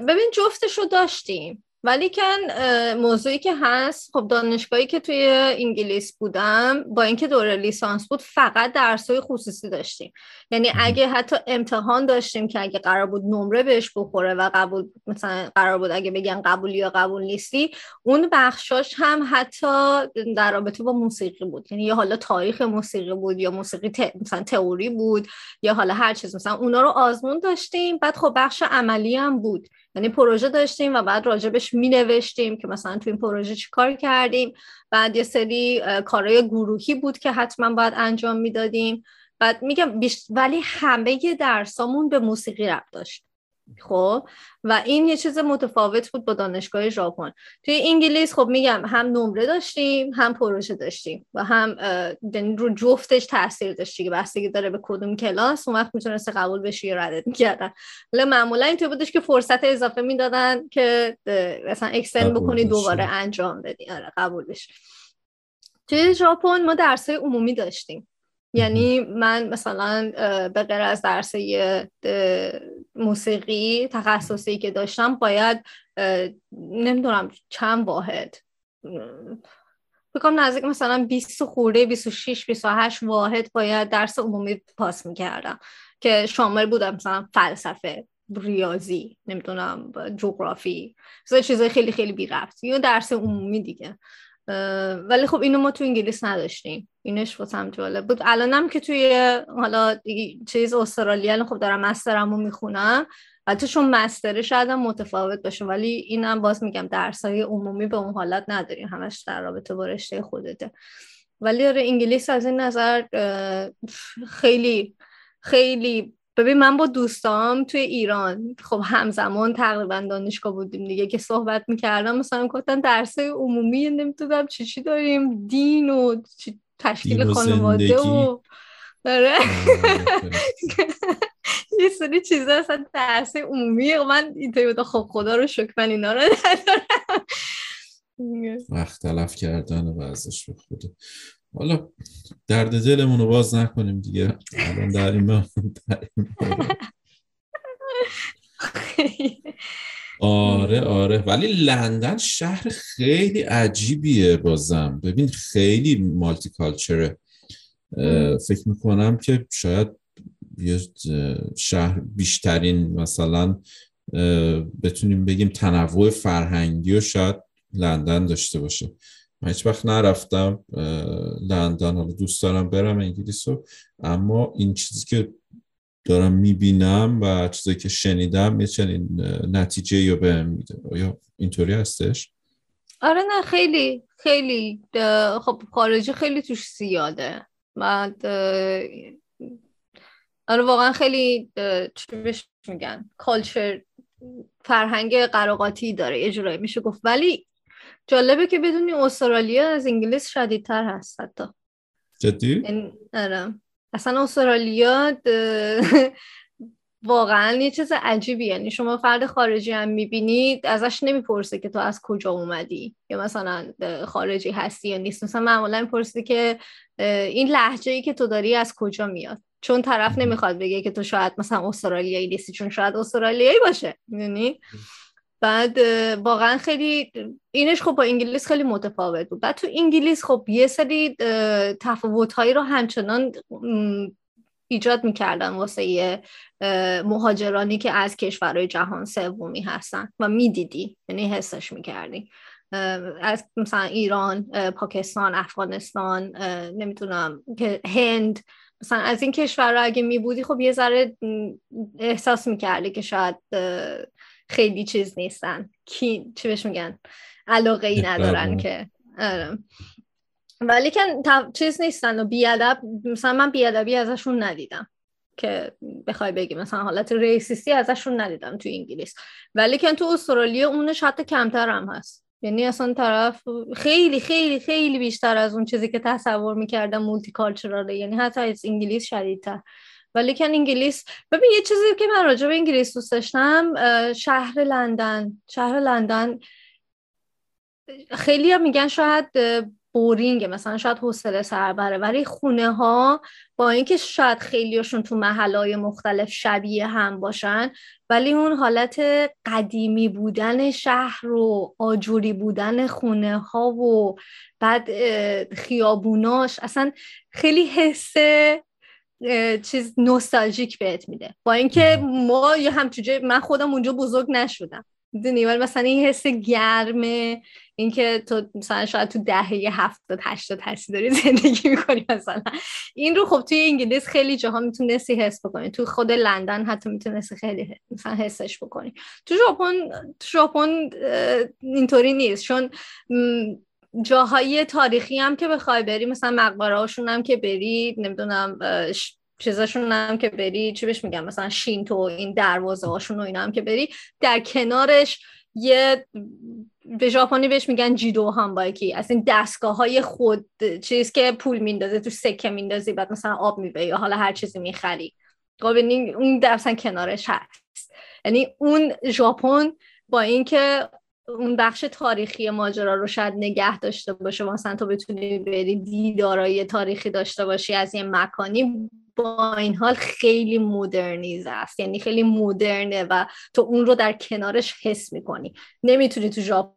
ببین جفتش رو داشتیم. ولی کن موضوعی که هست خب دانشگاهی که توی انگلیس بودم با اینکه دوره لیسانس بود فقط درسای خصوصی داشتیم. یعنی اگه حتی امتحان داشتیم که اگه قرار بود نمره بهش بخوره و قبول مثلا قرار بود اگه بگن قبولی یا قبول نیستی اون بخشاش هم حتی در رابطه با موسیقی بود. یعنی یا حالا تاریخ موسیقی بود یا موسیقی مثلا تئوری بود یا حالا هر چیز. مثلا اونا رو آزمون داشتیم بعد خب بخش عملی هم بود. یعنی پروژه داشتیم و بعد راجبش می نوشتیم که مثلا تو این پروژه چی کار کردیم. بعد یه سری کارهای گروهی بود که حتما باید انجام می‌دادیم. بعد میگم ولی همه درسامون به موسیقی رب داشت. خب؟ و این یه چیز متفاوت بود با دانشگاه ژاپن. توی انگلیس خب میگم هم نمره داشتیم هم پروژه داشتیم و هم یعنی رو جفتش تاثیر داشتی که بستگی داره به کدوم کلاس اون وقت می‌تونسته قبول بشی یا ردت می‌کردن. ولی معمولا اینطور بودش که فرصت اضافه می‌دادن که مثلا اکسن بکنی دوباره انجام بدی. آره قبول بشی توی ژاپن ما درسای عمومی داشتیم. یعنی من مثلا به غیر از درس موسیقی تخصصی که داشتم باید نمی‌دونم چند واحد. بکنم نزدیک مثلا 20 خورده 26 28 واحد باید درس عمومی پاس می‌کردم. که شامل بودم مثلا فلسفه ریاضی نمی‌دونم جغرافی چیزای خیلی خیلی بی یه درس عمومی دیگه. ولی خب اینو ما تو انگلیس نداشتیم. اینش واسم جالب بود. الانم که توی حالا چیز استرالیا خب دارم مسترمو می‌خونم البته چون مستره شاید هم متفاوت باشه ولی اینم باز میگم درسای عمومی به اون حالت نداریم. همش در رابطه با رشته خودته. ولی آره انگلیس از این نظر خیلی خیلی ببین من با دوستام توی ایران خب همزمان تقریبا دانشگاه بودیم دیگه که صحبت می‌کردم مثلا گفتن درس عمومی نمی‌تونم چی چی داریم؟ دین و تشکیل خانواده و داره یه سری چیزا اصلا درس عمومی من اینطوری بودم. خب خدا رو شکر من اینا رو ندارم. وقت تلف کردن و ازش بخوده حالا درد دلمون رو باز نکنیم دیگه. الان در این آره آره. ولی لندن شهر خیلی عجیبیه بازم ببین خیلی مالتی کالچره فکر می‌کنم که شاید یه شهر بیشترین مثلا بتونیم بگیم تنوع فرهنگی و شاید لندن داشته باشه. من هیچ وقت نرفتم لندن حالا دوست دارم برم انگلیس رو. اما این چیزی که دارم می‌بینم و چیزی که شنیدم یه چنین نتیجه رو به میده. آیا اینطوری هستش؟ آره نه خیلی خیلی خب خارجی خیلی توش زیاده. بعد آره واقعا خیلی چی میگن؟ کالچر فرهنگ قراقاتی داره یه جورایی میشه گفت. ولی جالبه که بدونی استرالیا از انگلیس شدیدتر هست حتی. جدی؟ آره. اصلا استرالیا واقعا یه چیز عجیبی. یعنی شما فرد خارجی هم می‌بینید ازش نمی‌پرسه که تو از کجا اومدی. یا مثلا خارجی هستی یا نیست. مثلا معمولا می‌پرسه که این لحجه ای که تو داری از کجا میاد؟ چون طرف نمی‌خواد بگه که تو شاید مثلا استرالیایی نیستی چون شاید استرالیایی باشه. می‌دونی؟ بعد واقعا خیلی اینش خب با انگلیس خیلی متفاوت بود. بعد تو انگلیس خب یه سری تفاوت هایی رو همچنان ایجاد می‌کردن واسه مهاجرانی که از کشورهای جهان سومی هستن و می‌دیدی یعنی حسش می‌کردی. از مثلا ایران پاکستان افغانستان نمی‌تونم که هند مثلا از این کشور رو اگه میبودی خب یه ذره احساس می‌کردی که شاید خیلی چیز نیستن. کی چی بهش میگن؟ علاقه ای ندارن که. آره. ولی که چیز نیستن و بیادب مثلا من بیادبی ازشون ندیدم که بخوای بگی. مثلا حالت ریسیستی ازشون ندیدم تو انگلیس. ولی که تو استرالیا اونش حتی کمتر هم هست. یعنی اصلا طرف خیلی خیلی خیلی بیشتر از اون چیزی که تصور می‌کردم مولتی کالچراله یعنی حتی از انگلیس شدیدتر. ولی که انگلیس ببین یه چیزی که من راجع به انگلیس دوست داشتم شهر لندن. شهر لندن خیلی هم میگن شاید بورینگه مثلا شاید حوصله سر بره. ولی خونه ها با اینکه شاید خیلیشون تو محلهای مختلف شبیه هم باشن ولی اون حالت قدیمی بودن شهر و آجوری بودن خونه ها و بعد خیابوناش اصلا حسی حس چیز نوستالژیک بهت میده. با اینکه ما یه همچون من خودم اونجا بزرگ نشدم. می‌دونی؟ ولی مثلا این حس گرمه اینکه تو مثلا شاید تو دهه هفتاد هشتاد هستی داری زندگی می‌کنی مثلا. این رو خب توی انگلیس خیلی جاها می‌تونستی حس بکنی. تو خود لندن حتی می‌تونستی خیلی مثلا حسش بکنی. تو ژاپن تو ژاپن اینطوری نیست. چون جاهای تاریخی هم که بخوای بری مثلا مقبره هاشون هم که بری نمی‌دونم چیزاشون هم که بری چی بهش میگم مثلا شینتو این دروازه هاشون و اینا هم که بری. در کنارش یه به ژاپنی بهش میگن جیدو هم بایکی از این دستگاه های خود چیز که پول میندازه تو سکه میندازی بعد مثلا آب می‌بری یا حالا هر چیزی می‌خری. خب اون مثلا کنارش هست. یعنی اون ژاپن با اینکه اون بخش تاریخی ماجرا رو شاید نگه داشته باشه مثلا تو بتونی بری دیدارای تاریخی داشته باشی از یه مکانی با این حال خیلی مدرنیز است. یعنی خیلی مدرنه و تو اون رو در کنارش حس می‌کنی. نمی‌تونی تو ژاپن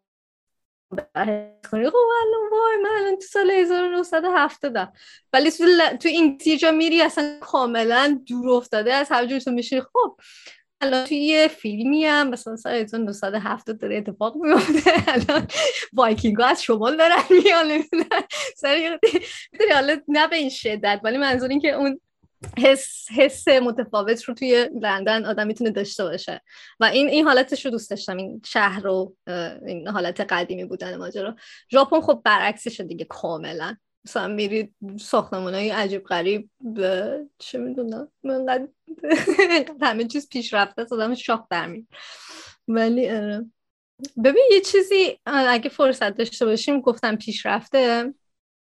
کنی. خب الان وای من تو سال 1970 ولی تو, ل... تو این جا میری اصلا کاملا دور افتاده از هر تو میشی خب الان توی یه فیلمی هم مثلا سال 1970 داره اتفاق میفته الان وایکینگ از شمال دارن میان سر حالا نه به این شدت ولی منظور این که اون حس حس متفاوت رو توی لندن آدم می‌تونه داشته باشه. و این این حالتش رو دوست داشتم. این شهر رو این حالت قدیمی بودن ماجرا. ژاپن خب برعکسش دیگه کاملا. مثلا میرید ساختمون های عجیب غریب چه می‌دونم من همه چیز پیشرفته است آدم شاخ در می ولی آره. ببین یه چیزی اگه فرصت داشته باشیم گفتم پیشرفته.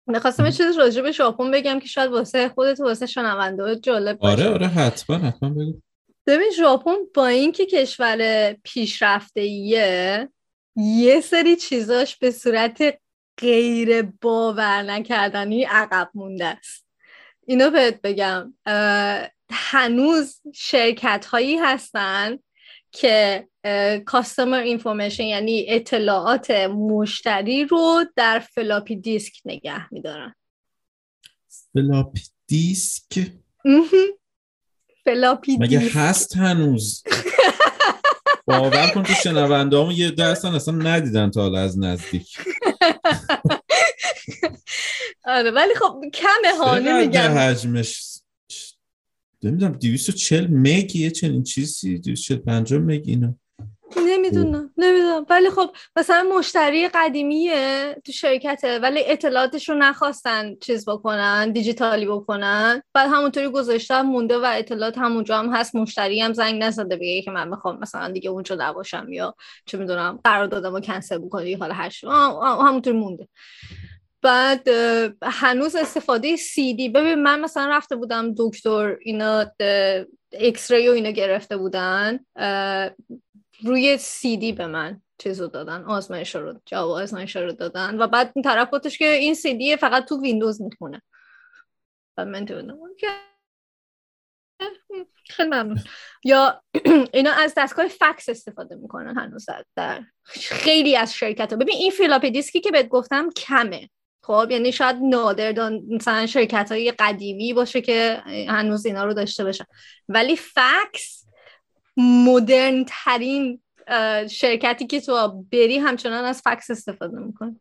می‌خواستم یه چیز راجع به ژاپن بگم که شاید واسه خودت واسه شنونده جالب باشه. آره آره حتما حتما بگو. ببین ژاپن با اینکه کشور پیشرفته ایه یه سری چیزاش به صورت غیر باور نکردنی عقب مونده است. اینو بهت بگم. هنوز شرکت هایی هستن که customer information یعنی اطلاعات مشتری رو در فلاپی دیسک نگه میدارن. فلاپی دیسک؟ فلاپی مگه هست هنوز؟ باور کن تو شنونده یه درستان اصلا ندیدن تا حالا از نزدیک. آره ولی خب کمه ها نمیگم حجمش؟ نمی‌دونم 240 مگ یه چنین چیزی 250 مگ اینا. نمی‌دونم نمی‌دونم. ولی خب مثلا مشتری قدیمیه تو شرکته ولی اطلاعاتش رو نخواستن چیز بکنن دیجیتالی بکنن. بعد همونطوری گذاشتن مونده و اطلاعات همونجا هم هست. مشتری هم زنگ نزده بگه که من می‌خوام مثلا دیگه اونجا نباشم یا چه می‌دونم قرار دادم و کنسل بکنی حالا هر همونطوری مونده. بعد هنوز استفاده سی دی. ببین من مثلا رفته بودم دکتر اینا X-ray و اینا گرفته بودن. روی سی دی به من چیزو دادن آزمایش رو جواب آزمایش رو دادن و بعد این طرف بودش که این سی دی فقط تو ویندوز می‌خونه. بعد من خیلی ممنون. یا اینا از دستگاه فکس استفاده می‌کنن هنوز در خیلی از شرکت ها ببین این فلاپی دیسکی که بهت گفتم کمه. خب یعنی شاید نادراً مثلا شرکت های قدیمی باشه که هنوز اینا رو داشته باشن. ولی فکس مدرن ترین شرکتی که تو بری همچنان از فکس استفاده میکن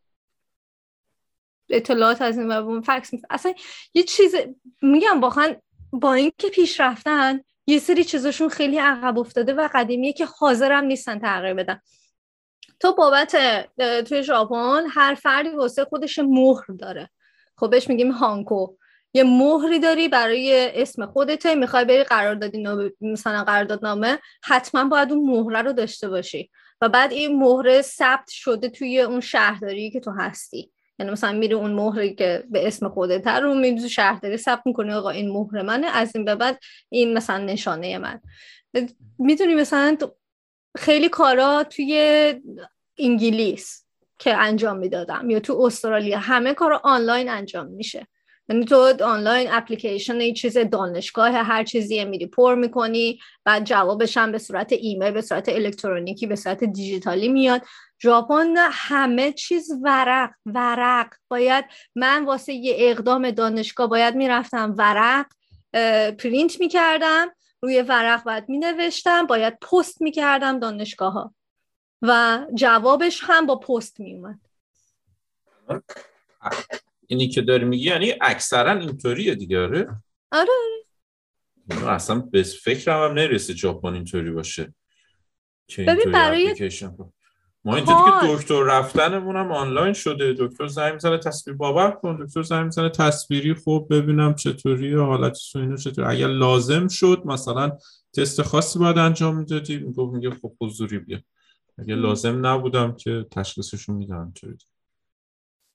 اطلاعات از این فکس اصلا یه چیز میگم واقعا با اینکه پیش رفتن یه سری چیزاشون خیلی عقب افتاده و قدیمیه که حاضرم نیستن تغییر بدن. تو بابت توی ژاپن هر فردی واسه خودش مهر داره. خب بهش میگیم هانکو. یه مهری داری برای اسم خودته می‌خوای بری قراردادی مثلا قراردادنامه حتما باید اون مهره رو داشته باشی. و بعد این مهره ثبت شده توی اون شهرداری که تو هستی. یعنی مثلا میری اون مهری که به اسم خودت رو تو شهرداری ثبت می‌کنی آقا این مهر منه. از این به بعد این مثلا نشانه من. می‌تونی مثلا خیلی کارا توی انگلیس که انجام می‌دادم یا تو استرالیا همه کار آنلاین انجام میشه. یعنی تو آنلاین اپلیکیشن یه چیز دانشگاه هر چیزی میری پر می‌کنی بعد جوابش هم به صورت ایمیل به صورت الکترونیکی به صورت دیجیتالی میاد. ژاپن همه چیز ورق ورق. باید من واسه یه اقدام دانشگاه باید می‌رفتم ورق پرینت می‌کردم روی ورق باید مینوشتم باید پست می‌کردم دانشگاه ها و جوابش هم با پست میومد اینی که داری میگی یعنی اکثرا اینطوریه دیگه آره؟ آره اصلا به فکرم هم نرسه ژاپن اینطوری باشه ببین برای ما اینطوری که دکتر رفتنمون هم آنلاین شده. دکتر زنگ می‌زنه تصویر باور کن. دکتر زنگ می‌زنه تصویری خوب ببینم چطوری حالت سوینو چطوری اگر لازم شد مثلا تست خاصی باید انجام می‌دادی. میگه خب حضوری بیا. اگه لازم نبودم که تشخیصشون میدن چطوری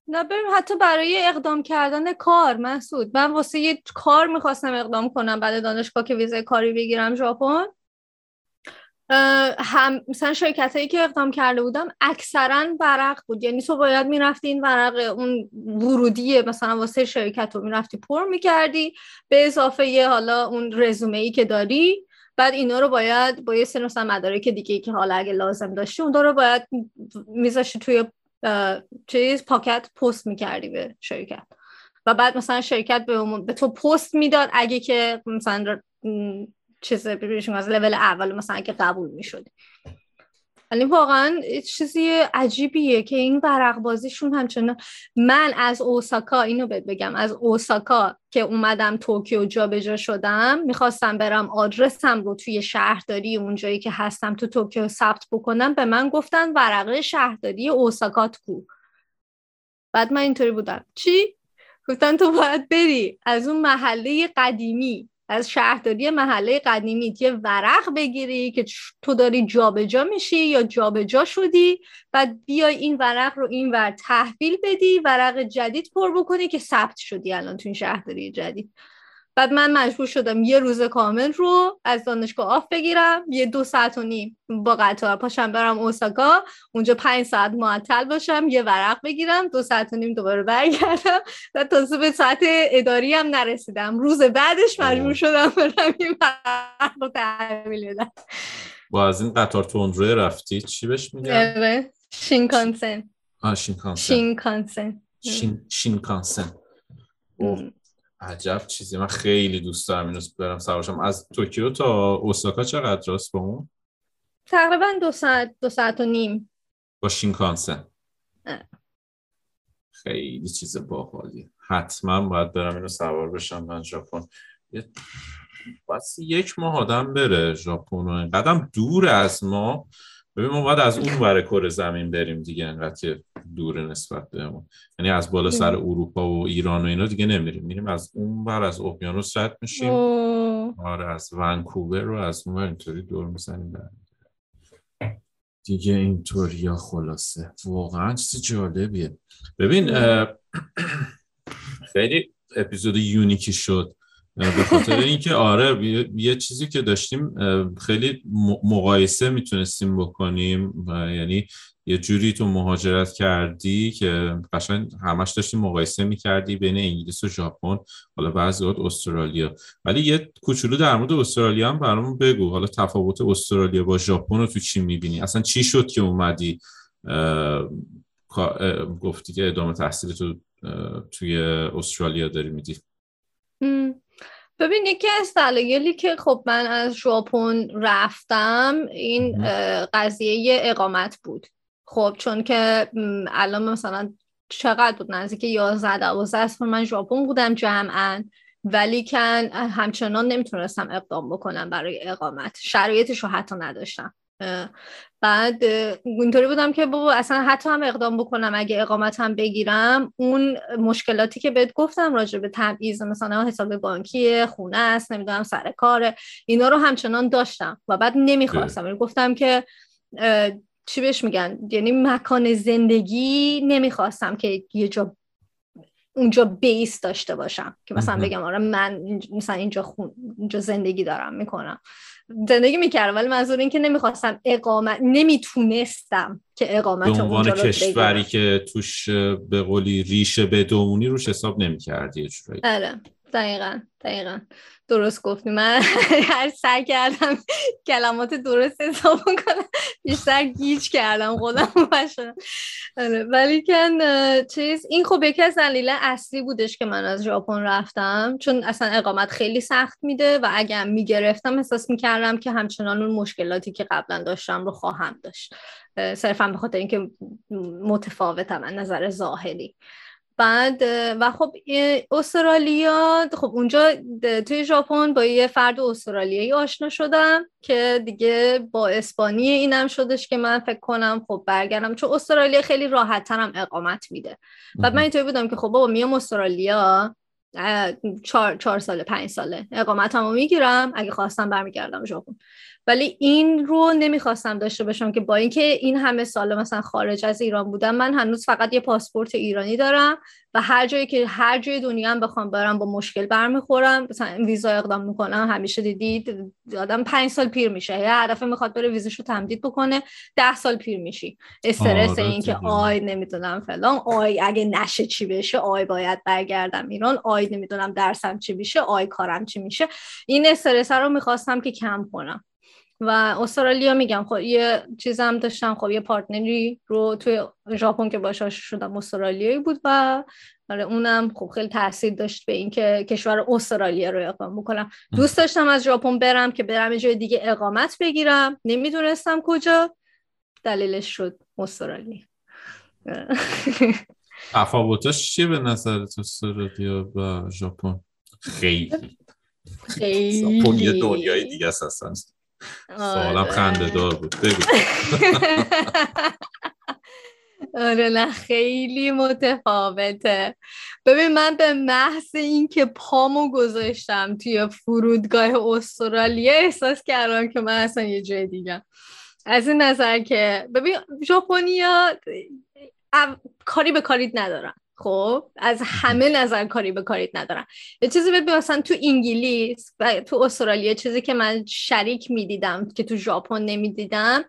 نه بریم حتی برای اقدام کردن کار مسعود من واسه یه کار می‌خواستم اقدام کنم بعد دانشگاه که ویزای کاری بگیرم ژاپن. هم مثلا شرکت هایی که اقدام کرده بودم اکثرا ورق بود. یعنی تو باید می‌رفتی این ورق اون ورودی مثلا واسه شرکت رو می‌رفتی پر می‌کردی. به اضافه یه حالا اون رزومه ای که داری بعد اینا رو باید با یه سری مثلا مدارک دیگه که حالا اگه لازم داشتی اون رو باید میذاشتی توی چیز پاکت پست می‌کردی به شرکت و بعد مثلا شرکت به, به تو پست می‌داد اگه که مثلا چیز از لول اول مثلا که قبول می‌شدی ولی واقعا چیزی عجیبیه که این ورق بازیشون همچنان من از اوساکا اینو بهت بگم. از اوساکا که اومدم توکیو جابجا شدم می‌خواستم برم آدرسم رو توی شهرداری اونجایی که هستم تو توکیو ثبت بکنم به من گفتن ورقه شهرداری اوساکات کو بعد من اینطوری بودم. چی؟ گفتن تو باید بری از اون محله قدیمی. از شهرداری محله قدیمی یه ورق بگیری که تو داری جابجا جا میشی یا جابجا جا شدی بعد بیای این ورق رو این ور تحویل بدی ورق جدید پر بکنی که ثبت شدی الان تو این شهرداری جدید. بعد من مجبور شدم یه روز کامل رو از دانشگاه آف بگیرم. یه دو ساعت و نیم با قطار پاشم برم اوساکا. اونجا پنج ساعت معطل باشم یه ورق بگیرم. دو ساعت و نیم دوباره برگردم. و تازه به ساعت اداری هم نرسیدم. روز بعدش مجبور شدم برم این ورق رو تحویل بدم. با از این قطار تندروی رفتی؟ چی بهش میگن؟ شینکانسن. آه شینکانسن. شینکانسن. شین... شینکانسن. عجب چیزی. من خیلی دوست دارم اینو برم سوارشم از توکیو تا اوساکا چقدر راست با اون؟ تقریبا دو ساعت دو ساعت و نیم. با شینکانسن. خیلی چیز باحالی. حتما باید برم اینو سوار بشم من ژاپن. بس یک ماه آدم بره ژاپن و اینقدر دور از ما. ببین ما باید از اون ور کره زمین بریم دیگه انقدر که دور نسبت بهمون یعنی از بالا سر اروپا و ایران و اینا دیگه نمیریم. میریم از اون ور از اقیانوس رد میشیم. آره از ونکوور رو از اون اینطوری دور می‌زنیم. دیگه اینطوری خلاصه. واقعا چیز جالبیه. ببین خیلی اپیزود یونیکی شد. به خاطر اینکه آره یه چیزی که داشتیم خیلی مقایسه می‌تونستیم بکنیم یعنی یه جوری تو مهاجرت کردی که قشنگ همش داشتی مقایسه می‌کردی بین انگلیس و ژاپن حالا بعضی وقت استرالیا. ولی یه کوچولو در مورد استرالیا هم برامون بگو. حالا تفاوت استرالیا با ژاپن رو تو چی می‌بینی؟ اصلا چی شد که اومدی گفتی که ادامه تحصیل تو توی استرالیا داری میدی؟ ببین یکی از دلایلی که خب من از ژاپن رفتم این قضیه اقامت بود. خب چون که الان مثلا چقدر بود؟ نزدیک 11 12 سال من ژاپن بودم جمعا ولی کن همچنان نمی‌تونستم اقدام بکنم برای اقامت. شرایطش رو حتی نداشتم. بعد اینطوری بودم که بابا اصلا حتی هم اقدام بکنم اگه اقامت هم بگیرم اون مشکلاتی که بهت گفتم راجع به تبعیض مثلا حساب بانکی خونه است نمی‌دونم سر کار اینا رو همچنان داشتم و بعد نمی‌خواستم. گفتم که چی بهش میگن؟ یعنی مکان زندگی نمی‌خواستم که یه جا اونجا بیس داشته باشم که مثلا بگم آره من مثلا اینجا, خون، اینجا زندگی دارم می‌کنم. زندگی می‌کردم ولی منظور این که نمی‌خواستم اقامت نمی‌تونستم که اقامت به عنوان کشوری که توش به قولی ریشه بدونی روش حساب نمی‌کردی آره. دقیقا دقیقا. درست گفتی. من هر سعی کردم کلمات درست حساب کنم بیشتر گیج کردم خودم آره، ولی کن چیز این خب یکی از دلیل اصلی بودش که من از ژاپن رفتم. چون اصلا اقامت خیلی سخت میده و اگر می‌گرفتم احساس می‌کردم که همچنان اون مشکلاتی که قبلا داشتم رو خواهم داشت. صرفا به خاطر اینکه متفاوتم از نظر ظاهری. بعد و خب استرالیا خب اونجا توی ژاپن با یه فرد استرالیایی آشنا شدم که دیگه با اسپانی اینم شدش که من فکر کنم خب برگردم. چون استرالیا خیلی راحت ترم اقامت میده. بعد من اینطوری بودم که خب بابا میام استرالیا چهار, چهار ساله پنج ساله اقامت رو می‌گیرم. اگه خواستم برمیگردم ژاپن. ولی این رو نمی‌خواستم داشته باشم که با اینکه این همه سال مثلا خارج از ایران بودم من هنوز فقط یه پاسپورت ایرانی دارم و هر جایی که هر جای دنیا هم بخوام برم با مشکل برمیخورم. مثلا ویزا اقدام می‌کنم همیشه دیدید آدم پنج سال پیر میشه. یه دفعه می‌خواد بره ویزاشو تمدید بکنه ده سال پیر میشی. استرس این که آی نمی‌دونم فلان آی اگه نشه چی بشه آی باید برگردم ایران آی آی نمی‌دونم درسم چی میشه آی کارم چی میشه. این استرس رو می‌خواستم که کم کنم. و استرالیا میگم خب یه چیزم داشتم خب یه پارتنری رو توی ژاپن که باشه شدم استرالیایی بود و آره اونم خب خیلی تاثیر داشت به اینکه کشور استرالیا رو اقامت بکنم. دوست داشتم از ژاپن برم که برم یه جای دیگه اقامت بگیرم. نمی‌دونستم کجا. دلیلش شد استرالیا. تفاوتش چیه به نظرت استرالیا و ژاپن؟ خیلی. خیلی. ژاپن یه دنیای دیگه است اصلا. سوالم خنده دار بود. بگو. آره نه خیلی متفاوته. ببین من به محض اینکه پامو گذاشتم توی فرودگاه استرالیا احساس کردم که من اصلا یه جای دیگه از این نظر که ببین ژاپنیا کاری به کاریت ندارم. خب از همه نظر کاری به کاریت ندارم. یه چیزی ببین مثلا تو انگلیس و تو استرالیا چیزی که من شریک می‌دیدم که تو ژاپن نمی‌دیدم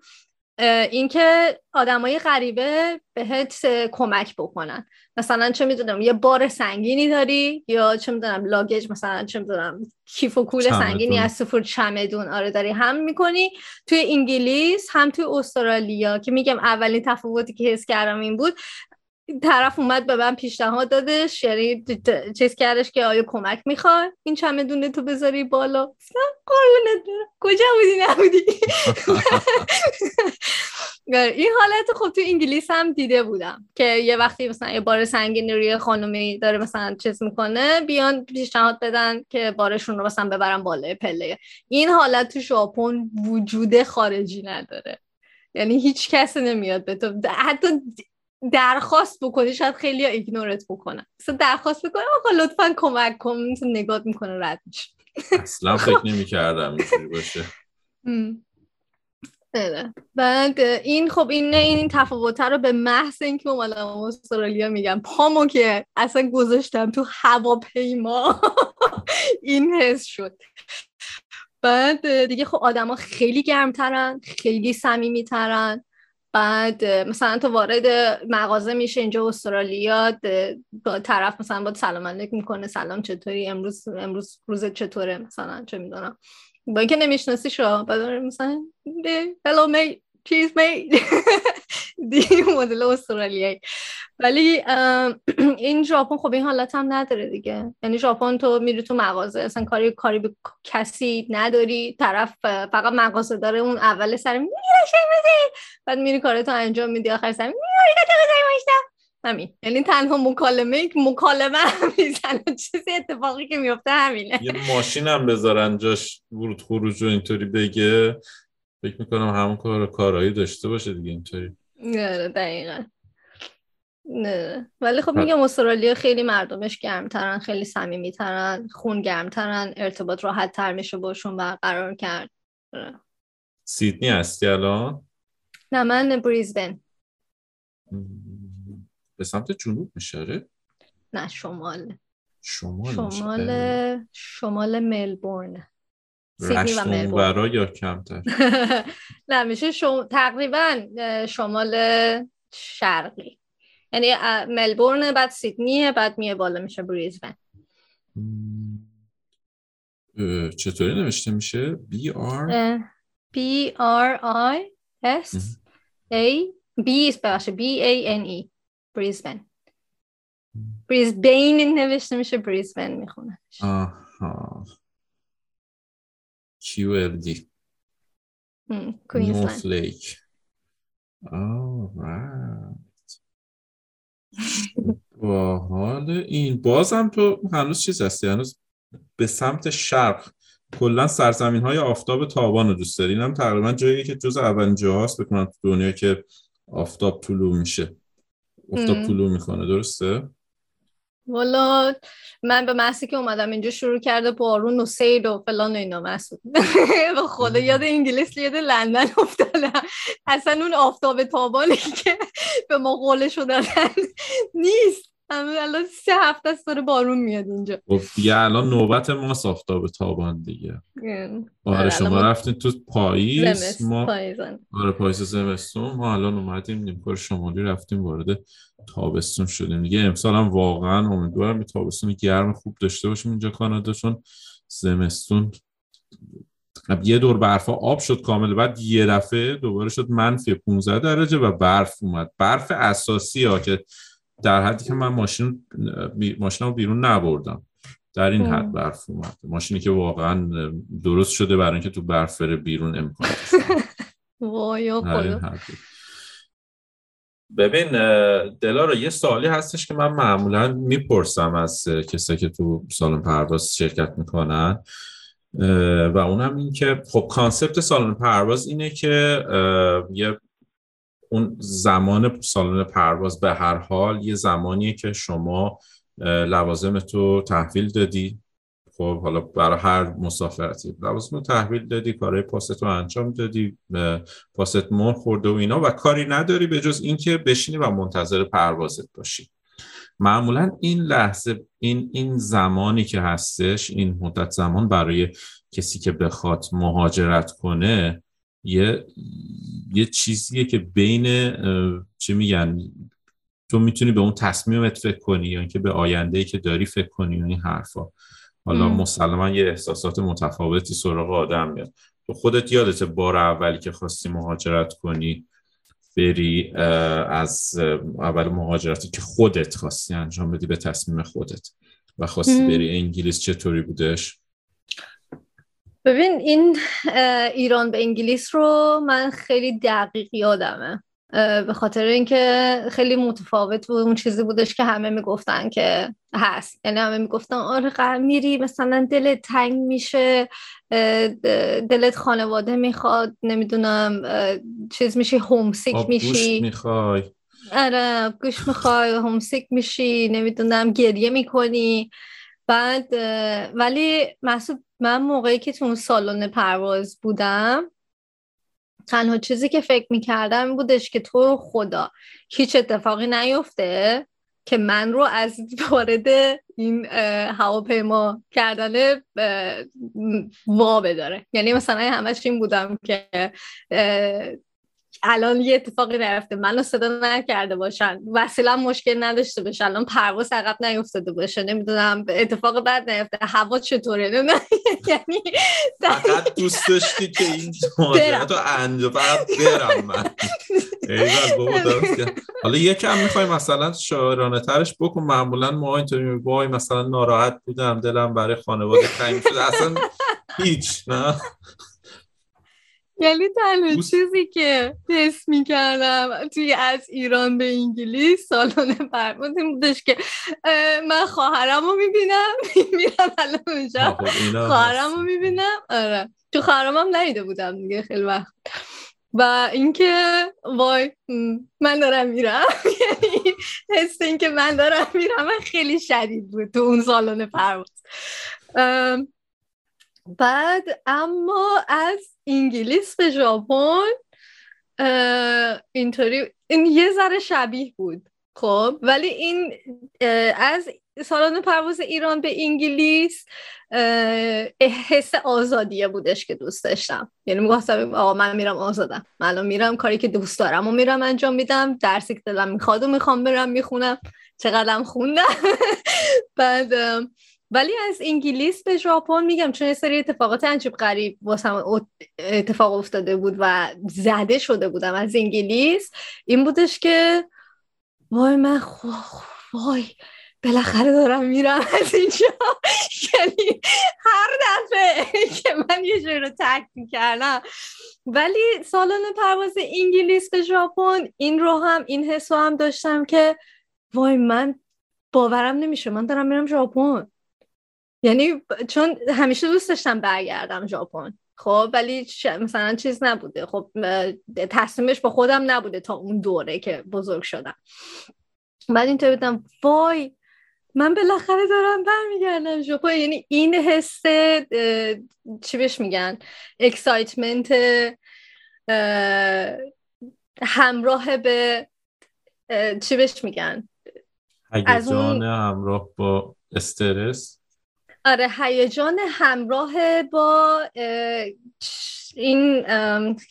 اینکه آدمای غریبه بهت کمک بکنن. مثلا چه می‌دونم یه بار سنگینی داری یا چه می‌دونم لاگج مثلا چه می‌دونم کیف و کول سنگینی از سفر چمدون. آره داری هم می‌کنی. توی انگلیس هم توی استرالیا که میگم اولین تفاوتی که حس کردم این بود طرف اومد به من پیشنهاد دادش یعنی چیز کردش که آیا کمک می‌خوای؟ این چمدونه تو بذاری بالا. قربونت کجا بودی؟ نبودی. این حالت خب تو انگلیس هم دیده بودم که یه وقتی مثلا یه بار سنگین روی خانومی داره مثلا چیز می‌کنه بیان پیشنهاد بدن که بارشون رو مثلا ببرن بالای پله. این حالت تو ژاپن وجود خارجی نداره. یعنی هیچ کسی نمیاد به تو. حتی درخواست بکنی شاید خیلی ایگنورت بکنن. مثلا درخواست بکنی آقا لطفا کمک کن نگاه می‌کنه رد میشه. اصلا فکر نمی کردم اینجوری باشه. بله. بعد این خب این این تفاوت رو به محض اینکه اومدم استرالیا میگم پامو که اصلا گذاشتم تو هواپیما این حس شد. بعد دیگه خب آدما خیلی گرمترن خیلی صمیمیترن. بعد مثلا تو وارد مغازه میشه اینجا استرالیا با طرف مثلا با سلام علیک می‌کنه سلام چطوری امروز امروز روز چطوره مثلا چه می‌دونم. با اینکه نمی‌شناسی شو بعد مثلا هلو می چیز می دی مدل استرالیایی ولی این ژاپن خب این حالت هم نداره دیگه. یعنی ژاپن تو میری تو مغازه اصلا کاری کاری به کسی نداری. طرف فقط مغازه داره اون اول سر میری بعد میری کارتو انجام میدی آخر سر همین. یعنی تنها مکالمه مکالمه می‌زنه. چیزی اتفاقی که میفته همینه. یه ماشین هم بذارن جاش ورود خروج و اینطوری بگه. فکر می‌کنم همون کار کارایی داشته باشه دیگه اینطوری. نه دقیقا. نه. ولی خب میگم استرالیا خیلی مردمش گرمترن خیلی صمیمیترن خون گرمترن ارتباط راحت تر میشه باشون برقرار کرد. سیدنی هستی الان؟ نه من بریزبن. به سمت جنوب میشه نه شمال. شمال شمال شمال ملبورن. سیدنی و ملبورن یا کمتر؟ نه میشه شم... تقریبا شمال شرقی. یعنی ملبورن بعد سیدنی بعد میه بالا میشه بریزبن. چطوری نوشته میشه؟ B R B R I S A B ببخشه B A N E بریزبن. بریزبین نوشته میشه بریزبن می‌خونه. آها. کیو ال دی کوینزلند لیک با حال این بازم تو هنوز چیز هستی؟ هنوز به سمت شرق. کلا سرزمین های آفتاب تابان رو دوست داری؟ هم تقریبا جایی که جز اولین جاهاست بکنم تو دنیا که آفتاب طلوع میشه. آفتاب طلوع می‌کنه. درسته؟ والا من به محصی که اومدم اینجا شروع کرده بارون و سیل و فلان و اینا مسعود به خدا یاد انگلیس یاد لندن افتادم اصلا اون آفتاب تابانی که به ما قولشو دادن نیست. الان سه هفته است داره بارون میاد اینجا. خب دیگه الان نوبت ما آفتاب تابان دیگه. آره شما رفتین تو پاییز ما آره. پاییز زمستون. ما الان اومدیم نیمکار شمالی رفتیم وارد تابستون شدیم. دیگه امسال هم واقعا امیدوارم به تابستون گرم خوب داشته باشیم اینجا کانادا چون زمستون یه دور برفا آب شد کامل بعد یه دفعه دوباره شد منفی 15 درجه و برف اومد. برف اساسی ها که در حدی که من ماشین ماشین رو بیرون نبردم. در این حد برف اومد. ماشینی که واقعا درست شده برای اینکه تو برف بره بیرون امکان ببین دلارا یه سوالی هستش که من معمولا می‌پرسم از کسایی که تو سالن پرواز شرکت می‌کنن. و اونم این که خب کانسپت سالن پرواز اینه که یه اون زمان سالن پرواز به هر حال یه زمانیه که شما لوازم تو تحویل دادی. خب حالا برای هر مسافرتی لوازم تحویل دادی کارهای پاست رو انجام دادی پاست مر خورده و اینا و کاری نداری به جز اینکه بشینی و منتظر پروازت باشی. معمولا این لحظه این این زمانی که هستش این مدت زمان برای کسی که بخواد مهاجرت کنه یه یه چیزیه که بین چی میگن؟ تو می‌تونی به اون تصمیمت فکر کنی یا اینکه به آینده که داری فکر کنی و این حرفا. حالا مسلما یه احساسات متفاوتی سراغ آدم میاد. تو خودت یادت بار اولی که خواستی مهاجرت کنی بری از اول مهاجرتی که خودت خواستی انجام بدی به تصمیم خودت و خواستی بری انگلیس چطوری بودش؟ ببین این ایران به انگلیس رو من خیلی دقیق یادمه. به خاطر اینکه خیلی متفاوت بود. اون چیزی بودش که همه می‌گفتن که هست. یعنی همه می‌گفتن آره میری مثلا دلت تنگ میشه دلت خانواده می‌خواد نمی‌دونم چیز میشی هومسیک میشی. می‌خوای. آره گوش می‌خوای هومسیک میشی نمی‌دونم گریه می‌کنی. بعد ولی محسوب من موقعی که تو اون سالن پرواز بودم تنها چیزی که فکر می‌کردم بودش که تو خدا هیچ اتفاقی نیفته که من رو از وارد این هواپیما کردن وا بداره. یعنی مثلا همش این بودم که الان یه اتفاقی نرفته منو صدا نکرده باشن. وسیله مشکل نداشته باشه. الان پرواز عقب نیفتاده باشه. نمی‌دونم اتفاق بعد نیفته. هوا چطوره؟ نه یعنی فقط دوست داشتی که این ماجرا تو انجا فقط برم من. حالا یکم می‌خوای مثلا شاعرانه ترش بکن. معمولا ما اینطوری وای مثلا ناراحت بودم. دلم برای خانواده تنگ شد اصلا هیچ نه. یعنی تنها چیزی که حس می‌کردم توی از ایران به انگلیس سالن پرواز این بودش که من خواهرم رو می‌بینم میرم الان اونجا. خواهرم رو می‌بینم. آره. تو خواهرم هم ندیده بودم دیگه خیلی وقت. و اینکه وای من دارم میرم. یعنی حس اینکه من دارم میرم خیلی شدید بود تو اون سالن پرواز بعد اما از انگلیس به ژاپن اینطوری این یه ذره شبیه بود. خب ولی این از سالن پرواز ایران به انگلیس حس آزادیه بودش که دوست داشتم. یعنی می‌گفتم آقا من میرم آزادم. من میرم کاری که دوست دارم و میرم انجام میدم. درسی که دلم می‌خواد و می‌خوام برم می‌خونم. چقدرم خوندم. بعد ولی از انگلیس به ژاپن میگم چون یه سری اتفاقات عجیب غریب واسم اتفاق افتاده بود و زده شده بودم از انگلیس. این بودش که وای من خو... وای بالاخره دارم میرم از اینجا. یعنی هر دفعه که من یه جایی رو تک می‌کردم. ولی سالن پرواز انگلیس به ژاپن این رو هم این حسو هم داشتم که وای من باورم نمیشه من دارم میرم ژاپن. یعنی چون همیشه دوست داشتم برگردم ژاپن. خب ولی مثلا چیز نبوده. خب تصمیمش با خودم نبوده تا اون دوره که بزرگ شدم. بعد اینطور بودم وای من بالاخره دارم برمیگردم ژاپن. یعنی این حس چی بهش میگن؟ اکسایتمنت همراه به چی بهش میگن؟ از اون همراه با استرس. آره هیجان همراه با این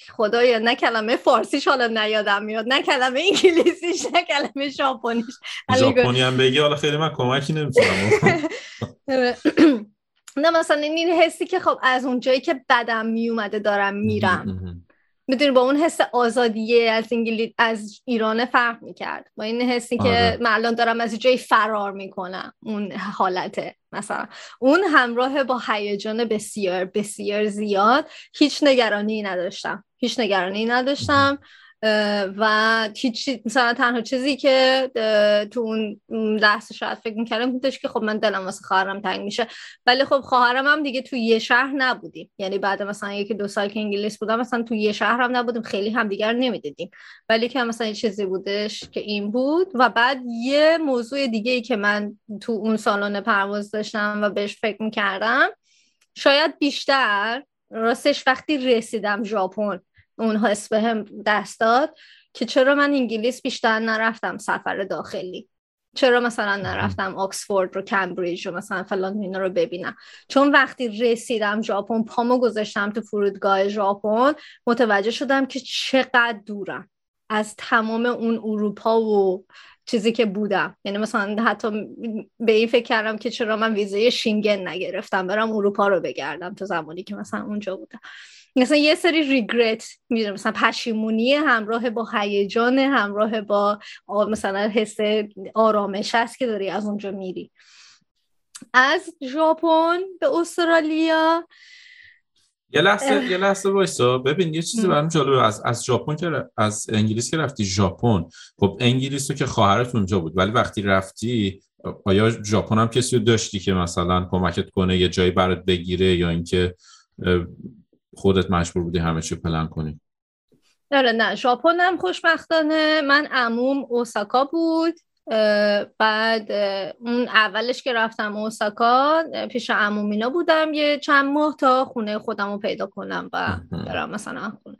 خدایا نه کلمه فارسیش حالا نیادم میاد نه کلمه انگلیسیش نه کلمه ژاپنیش. ژاپنی هم بگی حالا خیلی من کمکی نمی‌تونم نه مثلا این حسی که خب از اونجایی که بدم میومده دارم میرم. می‌دونی با اون حس آزادیه از انگلیس از ایران فرق می‌کرد. با این حسی که آره. من الان دارم از جایی فرار می‌کنم اون حالته مثلا اون همراه با هیجان بسیار بسیار زیاد هیچ نگرانی نداشتم. هیچ نگرانی نداشتم. و هیچ مثلا تنها چیزی که تو اون لحظه شاید فکر می‌کردم بودش که خب من دلم واسه خواهرم تنگ میشه. ولی خب خواهرم هم دیگه تو یه شهر نبودیم. یعنی بعد مثلا یکی دو سال که انگلیس بودم مثلا تو یه شهر هم نبودیم. خیلی همدیگر نمی‌دیدیم. ولی که مثلا یه چیزی بودش که این بود. و بعد یه موضوع دیگه ای که من تو اون سالن پرواز داشتم و بهش فکر می‌کردم شاید بیشتر راستش وقتی رسیدم ژاپن اون حس هم دست داد که چرا من انگلیس بیشتر نرفتم سفر داخلی؟ چرا مثلا نرفتم آکسفورد رو کمبریج رو مثلا فلان اینا رو ببینم؟ چون وقتی رسیدم ژاپن پامو گذاشتم تو فرودگاه ژاپن متوجه شدم که چقدر دورم. از تمام اون اروپا و چیزی که بودم. یعنی مثلا حتی به این فکر کردم که چرا من ویزای شینگن نگرفتم برم اروپا رو بگردم تو زمانی که مثلا اونجا بودم. مثلا یه سری ریگرت میره مثلا پشیمونی همراه با هیجان همراه با مثلا حس آرامش هست که داری از اونجا میری. از ژاپن به استرالیا. یه لحظه یه لحظه وایسا. ببین یه چیزی برام جالبه. از از ژاپن که از انگلیس که رفتی ژاپن. خب انگلیس رو که خواهرت اونجا بود. ولی وقتی رفتی آیا ژاپن هم کسی رو داشتی که مثلا کمکت کنه یه جایی برات بگیره یا اینکه خودت مجبور بودی همه چی پلن کنی. آره نه ژاپن هم خوشبختانه. من عموم اوساکا بود. بعد اون اولش که رفتم اوساکا پیش عمومینا بودم یه چند ماه تا خونه خودم رو پیدا کنم و برم مثلا خونه.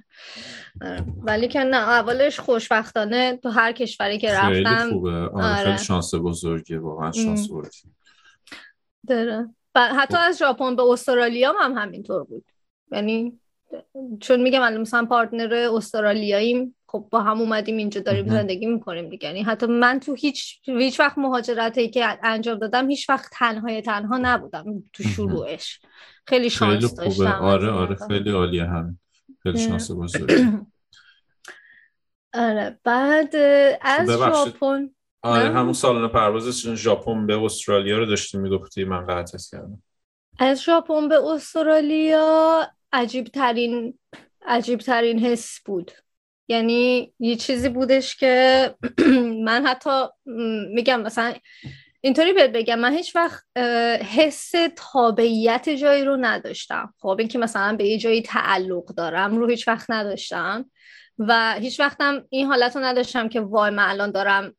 ولی که نه اولش خوشبختانه تو هر کشوری که رفتم خیلی خوبه. آره. خیلی شانس بزرگه واقعا شانس بردی داره. حتی از ژاپن به استرالیا هم همینطور بود. یعنی چون میگم مثلا پارتنر استرالیاییم خب با هم اومدیم اینجا داریم زندگی می‌کنیم دیگه. یعنی حتی من تو هیچ هیچ وقت مهاجرتی که انجام دادم هیچ وقت تنهای تنها نبودم تو شروعش. خیلی شانس خیلی داشتم آره آره خیلی عالیه هم خیلی شانس بزرگی آره بعد از ژاپن آره همون سالن پرواز ژاپن به استرالیا رو داشتی می‌گفتی من قطع کردم از ژاپن به استرالیا عجیب ترین عجیب ترین حس بود. یعنی یه چیزی بودش که من حتی میگم مثلا اینطوری بهت بگم من هیچ وقت حس تابعیت جایی رو نداشتم. خب اینکه مثلا به یه جایی تعلق دارم رو هیچ وقت نداشتم. و هیچ وقتم این حالت رو نداشتم که وای من الان دارم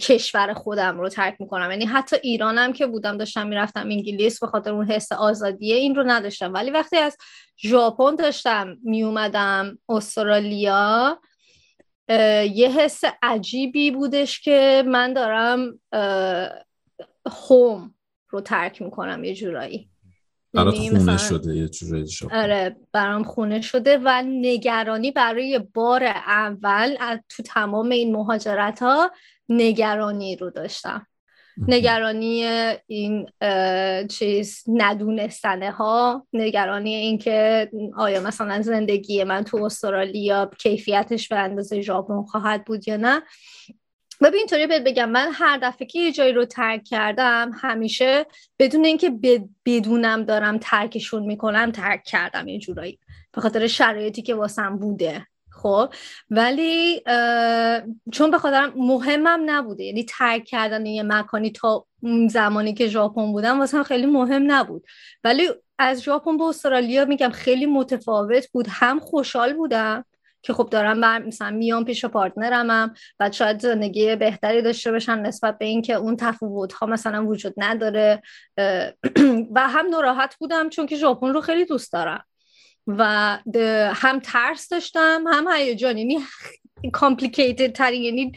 کشور خودم رو ترک می‌کنم. یعنی حتی ایرانم که بودم داشتم می‌رفتم انگلیس به خاطر اون حس آزادیه این رو نداشتم. ولی وقتی از ژاپن داشتم میومدم استرالیا یه حس عجیبی بودش که من دارم هوم رو ترک می‌کنم یه جورایی. برات خونه شده یه جوری آره برام خونه شده و نگرانی برای بار اول از تو تمام این مهاجرت ها نگرانی رو داشتم. نگرانی این چیز ندونستنه ها نگرانی اینکه آیا مثلا زندگی من تو استرالیا کیفیتش به اندازه ژاپن خواهد بود یا نه. ببین اینطوری بهت بگم من هر دفعه که یه جایی رو ترک کردم همیشه بدون اینکه بدونم دارم ترکشون می‌کنم ترک کردم یه جورایی. به خاطر شرایطی که واسم بوده خب؟ ولی چون به خاطر مهمم نبوده. یعنی ترک کردن یه مکانی تا زمانی که ژاپن بودم واسم خیلی مهم نبود. ولی از ژاپن به استرالیا میگم خیلی متفاوت بود. هم خوشحال بودم که خب دارم بر مثلا میام پیش partner مم و شاید زندگی بهتری داشته باشم نسبت به اینکه اون تفاوت ها مثلا وجود نداره. و هم ناراحت بودم چون که ژاپن رو خیلی دوست دارم. و هم ترس داشتم هم هیجان یعنی complicated ترین یعنی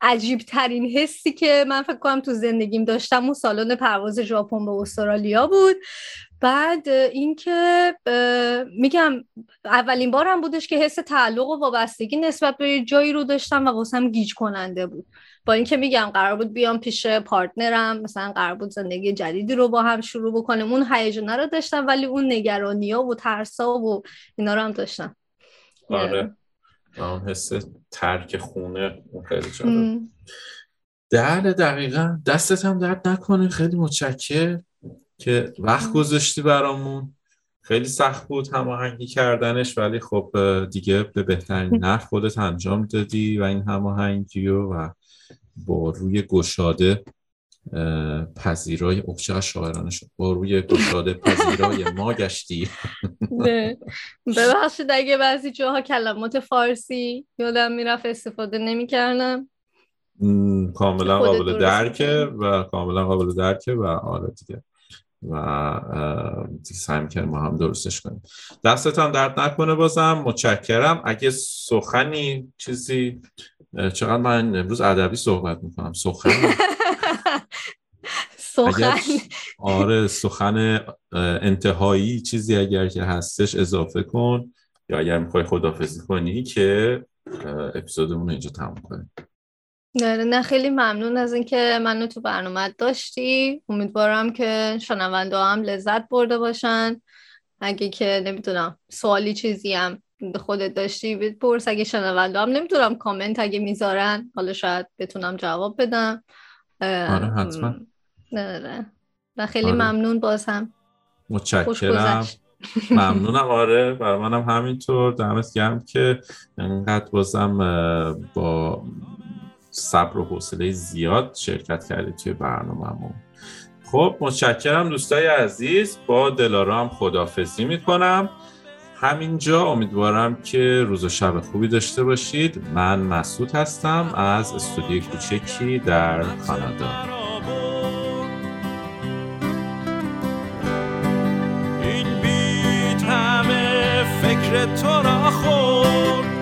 عجیب ترین حسی که من فکر کنم تو زندگیم داشتم اون سالن پرواز ژاپن به استرالیا بود. بعد اینکه میگم اولین بارم بودش که حس تعلق و وابستگی نسبت به جایی رو داشتم و واسم گیج کننده بود. با اینکه میگم قرار بود بیام پیش partner م مثلا قرار بود زندگی جدیدی رو با هم شروع بکنیم اون هیجانه رو داشتم ولی اون نگرانی ها و ترسا و اینا رو هم داشتم. آره. اون حس ترک خونه خیلی در دقیقا دستت هم درد نکنه خیلی متشکر که وقت گذاشتی برامون. خیلی سخت بود هماهنگی کردنش ولی خب دیگه به بهترین نحو خودت انجام دادی و این هماهنگی و با روی گشاده پذیرای اخشق شاعرانه شد. با روی گشاده پذیرای ما گشتی. ببخشید اگه بعضی جاها کلمات فارسی یادم می‌رفت استفاده نمی کردم کاملا قابل درکه و کاملا قابل درکه و آره دیگه. و سعی می‌کنیم ما هم درستش کنیم. دستت هم درد نکنه بازم. متشکرم. اگه سخنی چیزی چقدر من امروز ادبی صحبت می‌کنم. سخن؟ سخن. آره سخن انتهایی چیزی اگر که هستش اضافه کن یا اگر می‌خوای خدافزی کنی که اپیزودمون اینجا تموم کنیم. نه نه خیلی ممنون از اینکه منو تو برنامه داشتی. امیدوارم که شنونده هم لذت برده باشن. اگه که نمی‌دونم سوالی چیزی هم خودت داشتی بپرس. اگه شنونده هم نمی‌تونم کامنت اگه می‌ذارن حالا شاید بتونم جواب بدم. آره حتما. نه و خیلی آره. ممنون باز هم متشکرم ممنونم. آره برای منم همینطور. دمت گرم که انقدر بازم با صبر و حوصله زیاد شرکت کردی توی برنامهمون. خب متشکرم دوستای عزیز. با دلارام خدافزی می‌کنم. همینجا امیدوارم که روز و شب خوبی داشته باشید. من مسعود هستم از استودیو کوچکی در کانادا. این بیت همه فکر تو را خورد.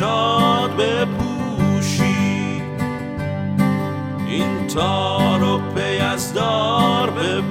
شاد بپوشی. این تار و پیزدار بپوشی